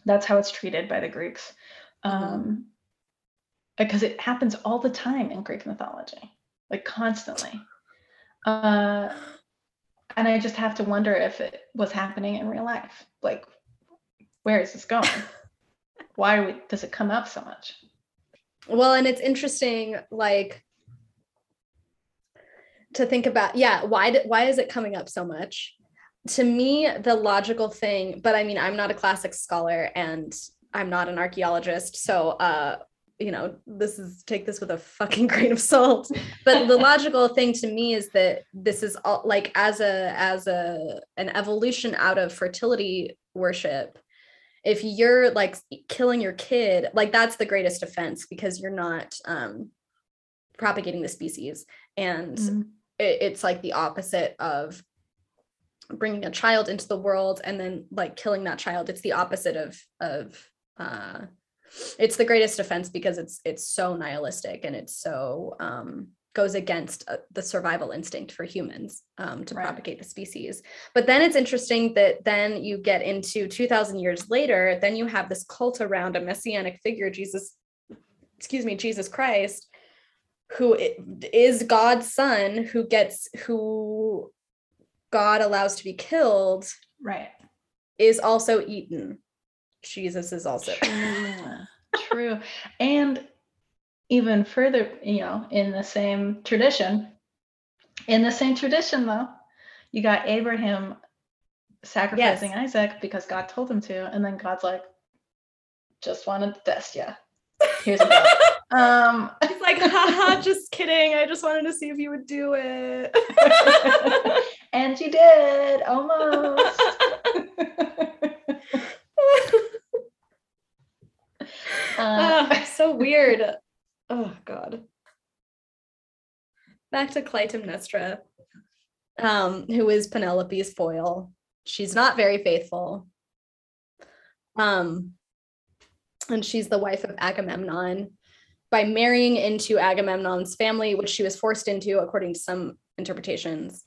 That's how it's treated by the Greeks. Mhm. Um, because it happens all the time in Greek mythology, like constantly. Uh, and I just have to wonder if it was happening in real life. Like, where is this going? <laughs> Why we, does it come up so much? Well, and it's interesting, like to think about, yeah, why why is it coming up so much? To me, the logical thing, but I mean, I'm not a classics scholar and I'm not an archaeologist, so uh, you know, this is take this with a fucking <laughs> grain of salt. But the logical thing to me is that this is all like as a as a an evolution out of fertility worship if you're like killing your kid like that's the greatest offense because you're not um propagating the species and it, it's like the opposite of bringing a child into the world and then like killing that child it's the opposite of of uh it's the greatest offense because it's it's so nihilistic and it's so um goes against uh, the survival instinct for humans um, to Right. propagate the species but then it's interesting that then you get into 2000 years later then you have this cult around a messianic figure jesus excuse me jesus christ who is god's son who gets who god allows to be killed Right. is also eaten jesus is also True. True. And even further, you know, in the same tradition, in the same tradition though, you got Abraham sacrificing Isaac because God told him to, and then God's like, just wanted to test you. Here's a <laughs> um He's like, haha, <laughs> just kidding. I just wanted to see if you would do it. <laughs> and you did almost. <laughs> uh, Ah, so weird. <laughs> Oh God. Back to Clytemnestra, um, who is Penelope's foil. She's not very faithful. Um, and she's the wife of Agamemnon. By marrying into Agamemnon's family, which she was forced into, according to some interpretations,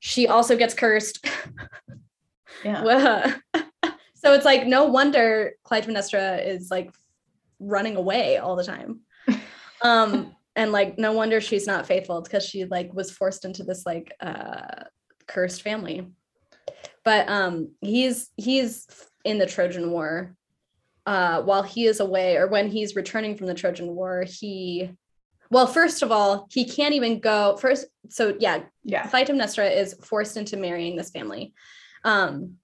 she also gets cursed yeah. <laughs> So it's like no wonder Clytemnestra is like running away all the time. <laughs> Um, and like no wonder she's not faithful because she like was forced into this like uh cursed family. But um he's he's in the Trojan War. Uh while he is away or when he's returning from the Trojan War, he well, first of all, he can't even go first. So yeah, yeah. Clytemnestra is forced into marrying this family. Um,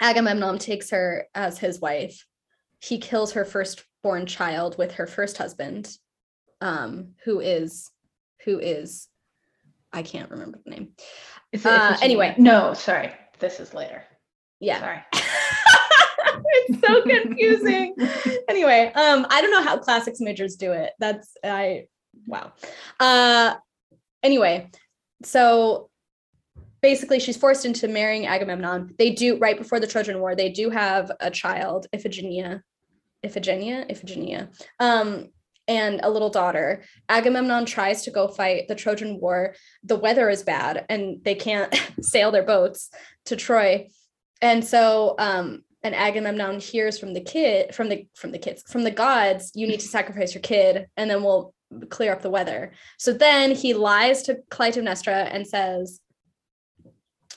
Agamemnon takes her as his wife. He kills her firstborn child with her first husband, um, who is who is I can't remember the name. Is Uh, anyway. No, sorry. This is later. Yeah, Sorry. <laughs> <laughs> it's so confusing. anyway, um, I don't know how classics majors do it. That's I wow. Uh anyway, so basically she's forced into marrying Agamemnon. They do right before the Trojan War, they do have a child, Iphigenia. Iphigenia, Iphigenia. Um and a little daughter. Agamemnon tries to go fight the Trojan War. The weather is bad and they can't <laughs> sail their boats to Troy. And so um and Agamemnon hears from the kid from the from the kids from the gods you need to sacrifice your kid and then we'll clear up the weather. So then he lies to Clytemnestra and says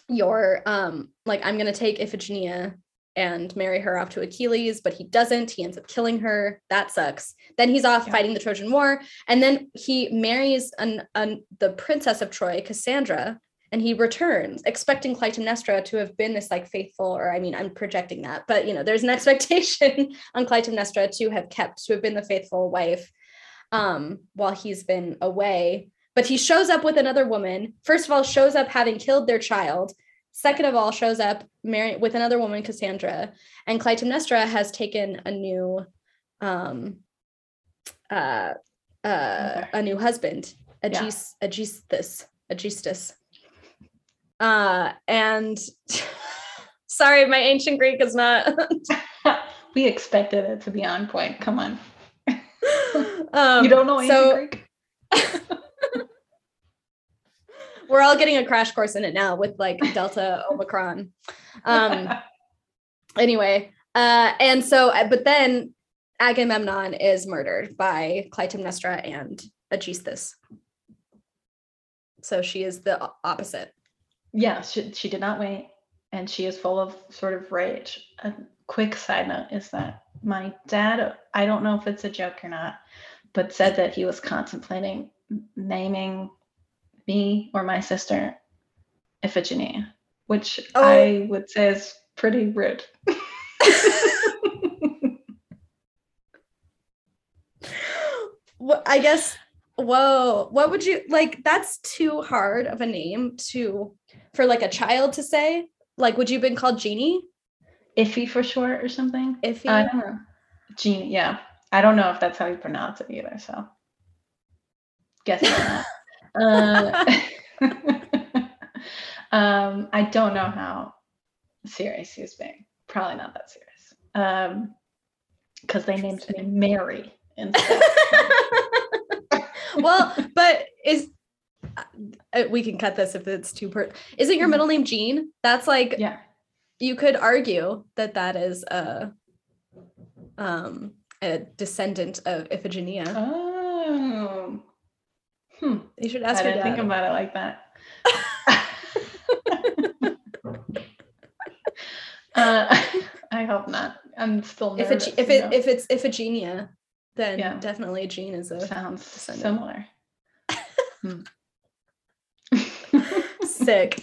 you're um like I'm going to take Iphigenia and marry her off to Achilles, but he doesn't. He ends up killing her. That sucks. Then he's off Yeah. fighting the Trojan War, and then he marries an, an the princess of Troy, Cassandra, and he returns, expecting Clytemnestra to have been this like faithful, or I mean, I'm projecting that, but you know, there's an <laughs> expectation on Clytemnestra to have kept to have been the faithful wife um, while he's been away. But he shows up with another woman. First of all, shows up having killed their child. Second of all, shows up married with another woman, Cassandra, and Clytemnestra has taken a new, um, uh, uh, a new husband, Aegis, Aegisthus, Aegistus. Uh, and <laughs> sorry, my ancient Greek is not. <laughs> <laughs> we expected it to be on point. Come on. Um, you don't know so Greek? <laughs> we're all getting a crash course in it now with like Delta <laughs> Omicron. Um, anyway, uh, and so, uh, but then Agamemnon is murdered by Clytemnestra and Aegisthus. So she is the opposite. yeah, she, she did not wait. And she is full of sort of rage. A quick side note is that my dad, I don't know if it's a joke or not, but said that he was contemplating naming me or my sister Iphigenia, which Oh. I would say is pretty rude. <laughs> Well, I guess. Whoa, what would you like? That's too hard of a name to for like a child to say. Like, would you have been called Jeannie? Iffy for short or something? Iffy. I don't know. Jean, yeah. I don't know if that's how you pronounce it either, so guessing on. Uh, <laughs> um, I don't know how serious he was being. Probably not that serious. Um, because they named me Mary instead. <laughs> well, but is uh, we can cut this if it's too per. Isn't your middle name Jean? That's like yeah. you could argue that that is a um a descendant of Iphigenia. Oh. Hmm. You should ask your didn't dad. think about it like that. <laughs> uh, <laughs> I hope not. I'm still if it if it if it's Iphigenia, then Yeah. definitely Jean is a sounds descendant. similar. <laughs> sick.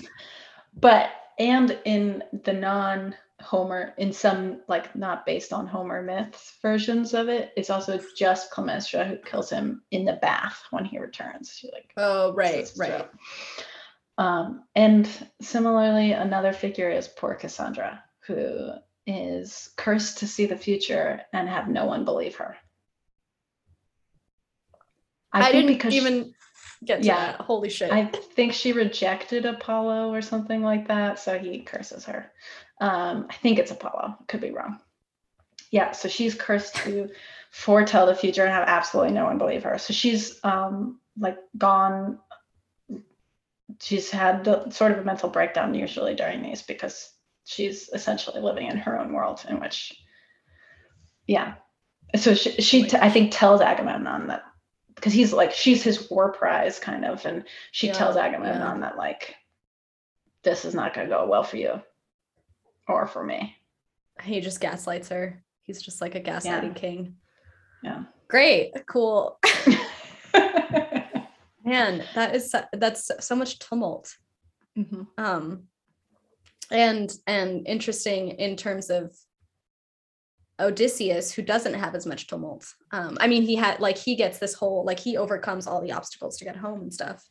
but and in the non Homer, in some like not based on Homer myths versions of it, it's also just Clemestra who kills him in the bath when he returns. She like Oh right, right. Um, and similarly, another figure is poor Cassandra, who is cursed to see the future and have no one believe her. I, think didn't she- even get to yeah, that. Holy shit. I think she rejected Apollo or something like that, so he curses her. Um, I think it's Apollo, could be wrong. Yeah, so she's cursed to <laughs> foretell the future and have absolutely no one believe her. So she's um, like gone. She's had the, sort of a mental breakdown usually during these because she's essentially living in her own world in which, yeah. So she, she t- I think tells Agamemnon that because he's like she's his war prize kind of and she Yeah, tells agamemnon that like this is not going to go well for you or for me he just gaslights her. He's just like a gaslighting king. yeah Great, cool. <laughs> Man, that is that's so much tumult. Mhm. Um, and and interesting in terms of Odysseus, who doesn't have as much tumult. Um, I mean, he had like he gets this whole like he overcomes all the obstacles to get home and stuff,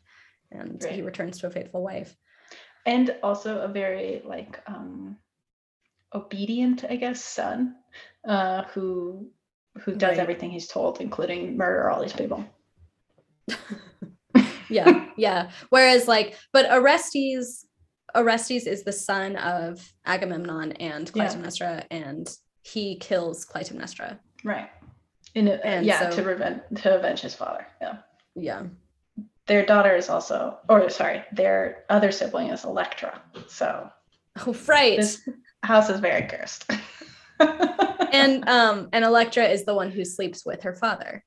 and he returns to a faithful wife. and also a very like um obedient i guess son uh who who does Right. everything he's told including murder all these people <laughs> yeah yeah whereas like but orestes orestes is the son of agamemnon and Yeah. clytemnestra and he kills clytemnestra. Right. In a, And yeah so- to revenge to avenge his father yeah. Yeah. Their daughter is also or sorry their other sibling is electra so. Oh right. This house is very cursed. <laughs> And um and electra is the one who sleeps with her father.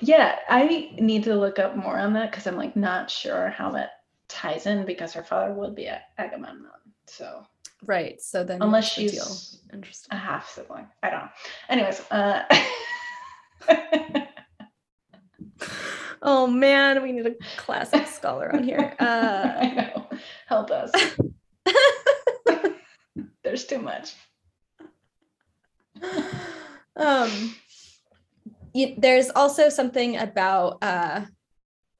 Yeah i need to look up more on that because i'm like not sure how that ties in because her father would be agamemnon so Right. So then unless she's interesting. a half sibling. I don't know. Anyways, uh <laughs> Oh man, we need a classic scholar on here. <laughs> Uh I know. Help us. <laughs> There's too much. um you, there's also something about uh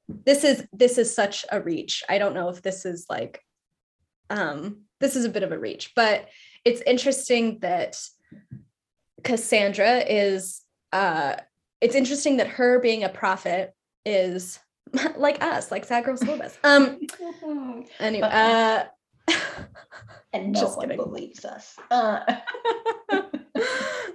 this is this is such a reach i don't know if this is like um this is a bit of a reach but it's interesting that cassandra is uh it's interesting that her being a prophet is <laughs> like us like sad girls School Bus. um <laughs> anyway uh <laughs> and no Just one kidding. believes us. Uh,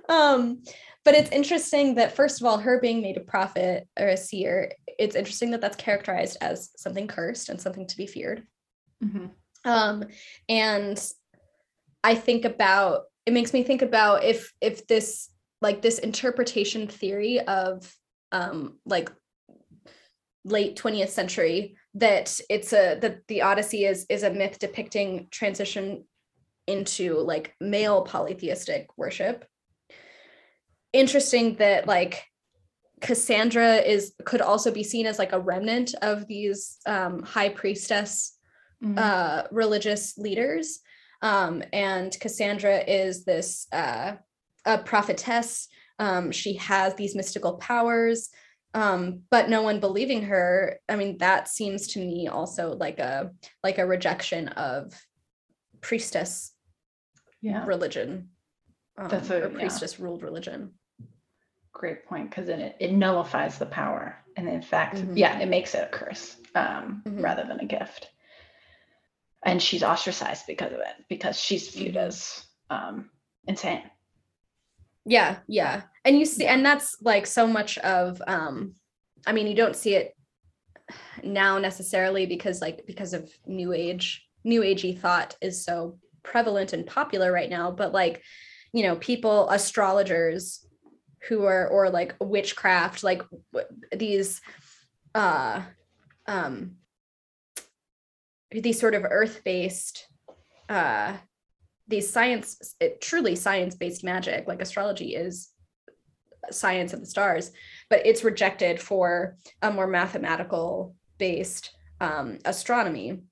um but it's interesting that first of all her being made a prophet or a seer it's interesting that that's characterized as something cursed and something to be feared mhm. Um and i think about it makes me think about if if this like this interpretation theory of um like late 20th century that it's a that the odyssey is is a myth depicting transition into like male polytheistic worship. Interesting that like cassandra is could also be seen as like a remnant of these um high priestess Mhm. uh, religious leaders. Um, and Cassandra is this uh, a prophetess. Um, she has these mystical powers, um, but no one believing her. I mean, that seems to me also like a like a rejection of priestess yeah, religion. Um, That's a- or yeah. priestess ruled religion. great point because then it, it nullifies the power. And in fact, Mhm. yeah, it makes it a curse um, Mhm. rather than a gift. And she's ostracized because of it, because she's viewed Mhm. as um, insane. Yeah, yeah. And you see, and that's like so much of um, I mean, you don't see it now necessarily because like because of new age, new agey thought is so prevalent and popular right now, but like, you know, people, astrologers who are or like witchcraft, like w- these uh um these sort of earth-based uh these science it, truly science-based magic like astrology is science of the stars but it's rejected for a more mathematical based um, astronomy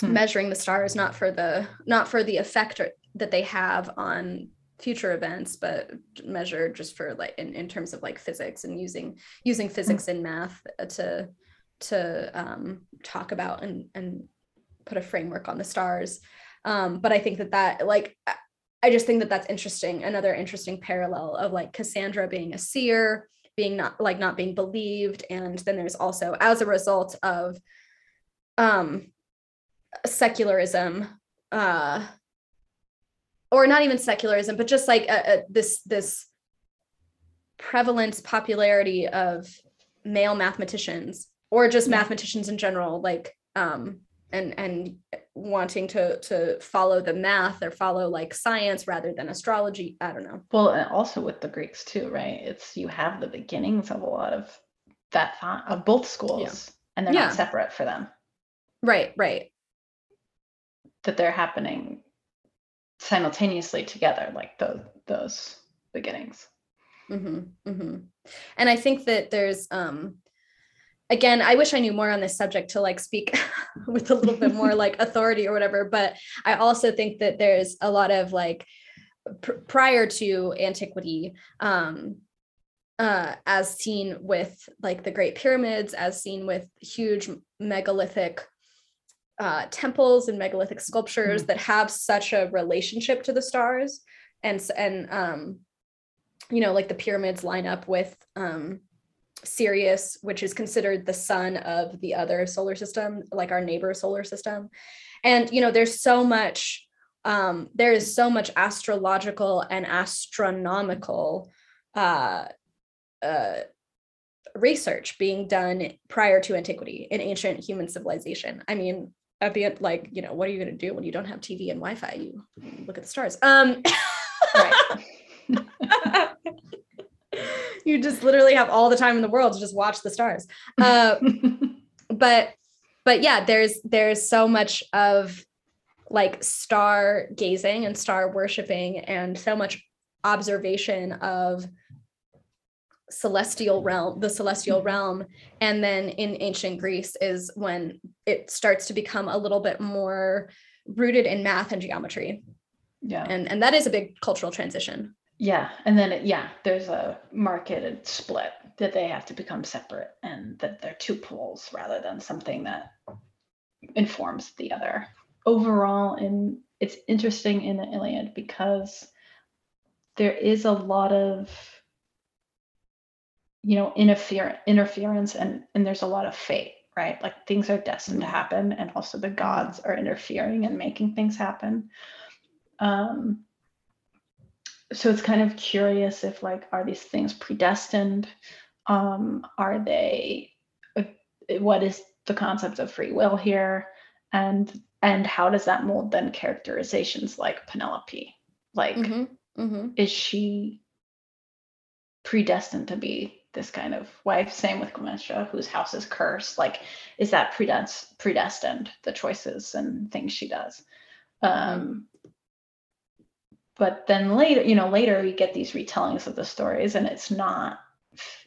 Hmm. measuring the stars not for the not for the effect or- that they have on future events but measured just for like in, in terms of like physics and using using physics and math to to um, talk about and and put a framework on the stars. Um, but i think that that like I- just think that that's interesting another interesting parallel of like cassandra being a seer being not like not being believed and then there's also as a result of um secularism uh or not even secularism but just like a, a, this this prevalent popularity of male mathematicians or just mathematicians in general like um and and wanting to to follow the math or follow like science rather than astrology i don't know Well, and also with the Greeks too, right? It's you have the beginnings of a lot of that thought of both schools, and they're Yeah. not separate for them. right right That they're happening simultaneously together, like those those beginnings. hmm hmm And I think that there's um again, I wish I knew more on this subject to like speak <laughs> with a little bit more like <laughs> authority or whatever, but I also think that there's a lot of like pr- prior to antiquity um uh as seen with like the great pyramids as seen with huge megalithic uh temples and megalithic sculptures that have such a relationship to the stars. And and um you know like the pyramids line up with um Sirius, which is considered the sun of the other solar system, like our neighbor solar system. And you know, there's so much um there is so much astrological and astronomical uh uh research being done prior to antiquity in ancient human civilization. I mean, at the end, like, you know, what are you going to do when you don't have TV and Wi-Fi? You look at the stars. Um, <laughs> Right. <laughs> <laughs> you just literally have all the time in the world to just watch the stars. Uh, <laughs> but but yeah, there's there's so much of like star gazing and star worshiping and so much observation of celestial realm the celestial realm. And then in ancient greece is when it starts to become a little bit more rooted in math and geometry. Yeah. And and that is a big cultural transition yeah and then it, yeah there's a marketed split that they have to become separate and that they're two poles rather than something that informs the other. Overall and it's interesting in the iliad because there is a lot of you know interfere interference and and there's a lot of fate right? Like things are destined to happen and also the gods are interfering and making things happen. Um so it's kind of curious if like are these things predestined? Um are they uh, what is the concept of free will here? And and how does that mold then characterizations like penelope? Like mm-hmm. Mm-hmm. is she predestined to be this kind of wife? Same with Clytemnestra whose house is cursed. Like is that predest- predestined the choices and things she does? Um but then later you know later we get these retellings of the stories and it's not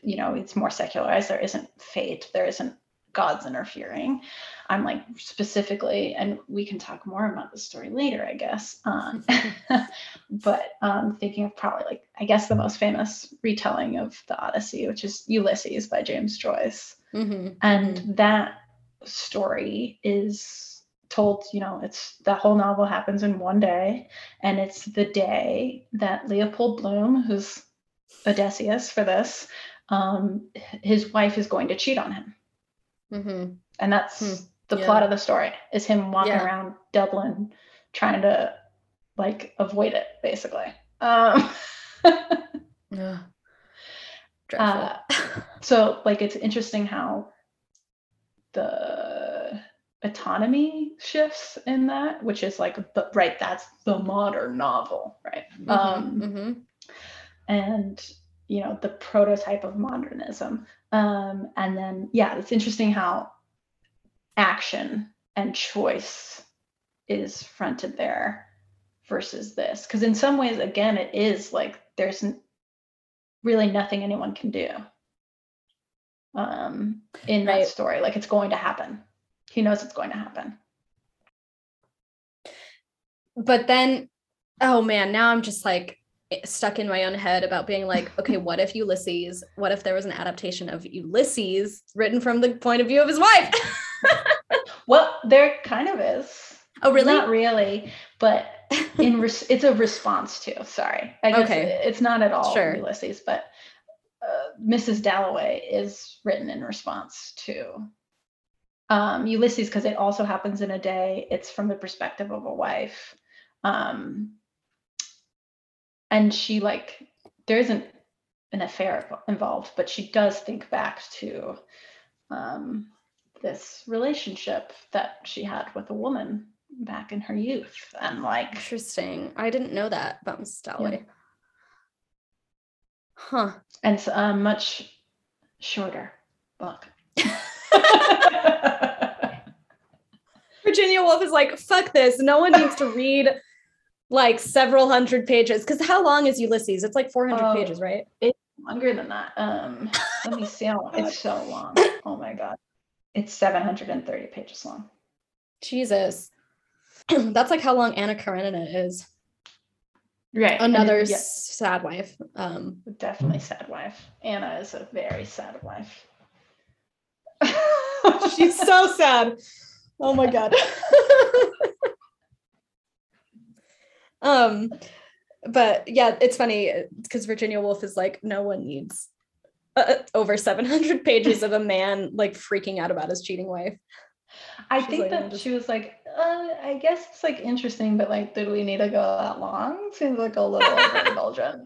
you know it's more secularized there isn't fate there isn't gods interfering i'm like specifically and we can talk more about the story later i guess um, <laughs> <laughs> but um, thinking of probably like i guess the most famous retelling of the odyssey which is ulysses by james joyce mm-hmm. and mm-hmm. that story is told you know it's the whole novel happens in one day and it's the day that leopold bloom who's odysseus for this um, his wife is going to cheat on him Mm-hmm. And that's hmm. the yeah. plot of the story is him walking yeah. around Dublin trying to like avoid it basically. Um, <laughs> yeah. Uh, <laughs> so like it's interesting how the autonomy shifts in that, which is like the right, that's the modern novel, right? Mm-hmm, um, mm-hmm. and you know the prototype of modernism um, and then yeah it's interesting how action and choice is fronted there versus this because in some ways again it is like there's really nothing anyone can do um, in that right. story like it's going to happen he knows it's going to happen but then oh man now i'm just like stuck in my own head about being like, <laughs> okay, what if Ulysses, what if there was an adaptation of Ulysses written from the point of view of his wife? <laughs> well, there kind of is. Oh, really? Not really, but <laughs> in res- it's a response to. Sorry, I guess okay. it's not at all sure. Ulysses, but uh, Mrs. Dalloway is written in response to um, Ulysses because it also happens in a day. It's from the perspective of a wife. Um, and she like there isn't an affair involved but she does think back to um, this relationship that she had with a woman back in her youth and like interesting i didn't know that about miss Dalloway. Yeah. huh and it's a much shorter book <laughs> <laughs> virginia woolf is like fuck this no one needs to read like several hundred pages. Because how long is Ulysses? It's like 400 oh, pages, right? It's longer than that. Um, let me see how it's so long. Oh my god, it's 730 pages long. Jesus, <clears throat> that's like how long Anna Karenina is. Right. Another yeah. sad wife. Um, definitely sad wife. Anna is a very sad wife. <laughs> <laughs> She's so sad. Oh my god. <laughs> Um, but yeah, it's funny because Virginia Woolf is like, no one needs uh, over 700 <laughs> pages of a man like freaking out about his cheating wife. I She's think like, that just... she was like, uh, I guess it's like interesting, but like, did we need to go that long? Seems like a little overindulgent.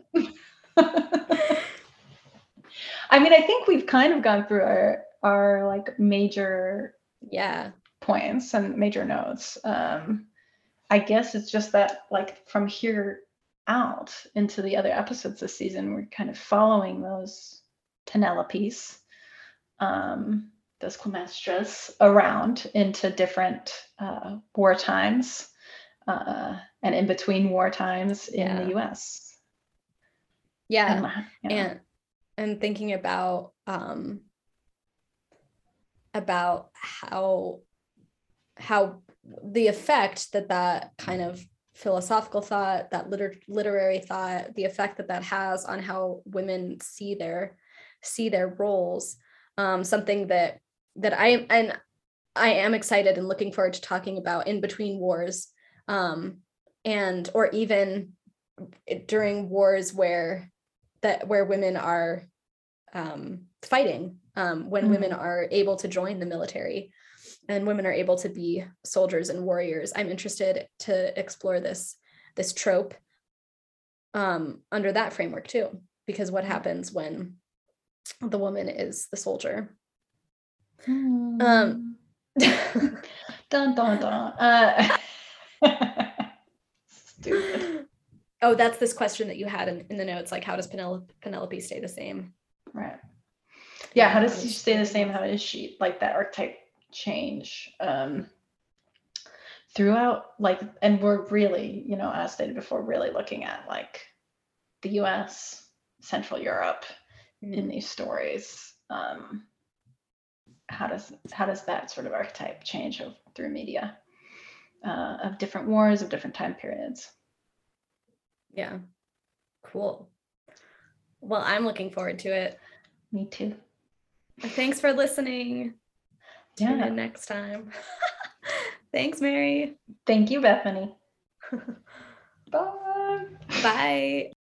I mean, I think we've kind of gone through our our like major yeah points and major notes. Um, I guess it's just that like from here out into the other episodes this season, we're kind of following those Penelopes, um, those Clytemnestras around into different uh, war times uh, and in between war times in Yeah. the U.S. Yeah. And, yeah. and and thinking about um about how how the effect that that kind of philosophical thought that liter- literary thought the effect that that has on how women see their see their roles um something that that i and i am excited and looking forward to talking about in between wars um and or even during wars where that where women are um, fighting um, when women are able to join the military and women are able to be soldiers and warriors i'm interested to explore this this trope um, under that framework too because what happens when the woman is the soldier um, <laughs> dun dun dun. Uh, <laughs> stupid. oh that's this question that you had in, in the notes like how does penelope, penelope stay the same Right. Yeah. How does she stay the same? How does she like that archetype change um, throughout? Like, and we're really, you know, as stated before, really looking at like the U.S., Central Europe in these stories. Um, how does how does that sort of archetype change of, through media uh, of different wars of different time periods? yeah cool well i'm looking forward to it Me too. Thanks for listening. Tune in next time. <laughs> Thanks, Mary. Thank you, Bethany. <laughs> Bye. Bye.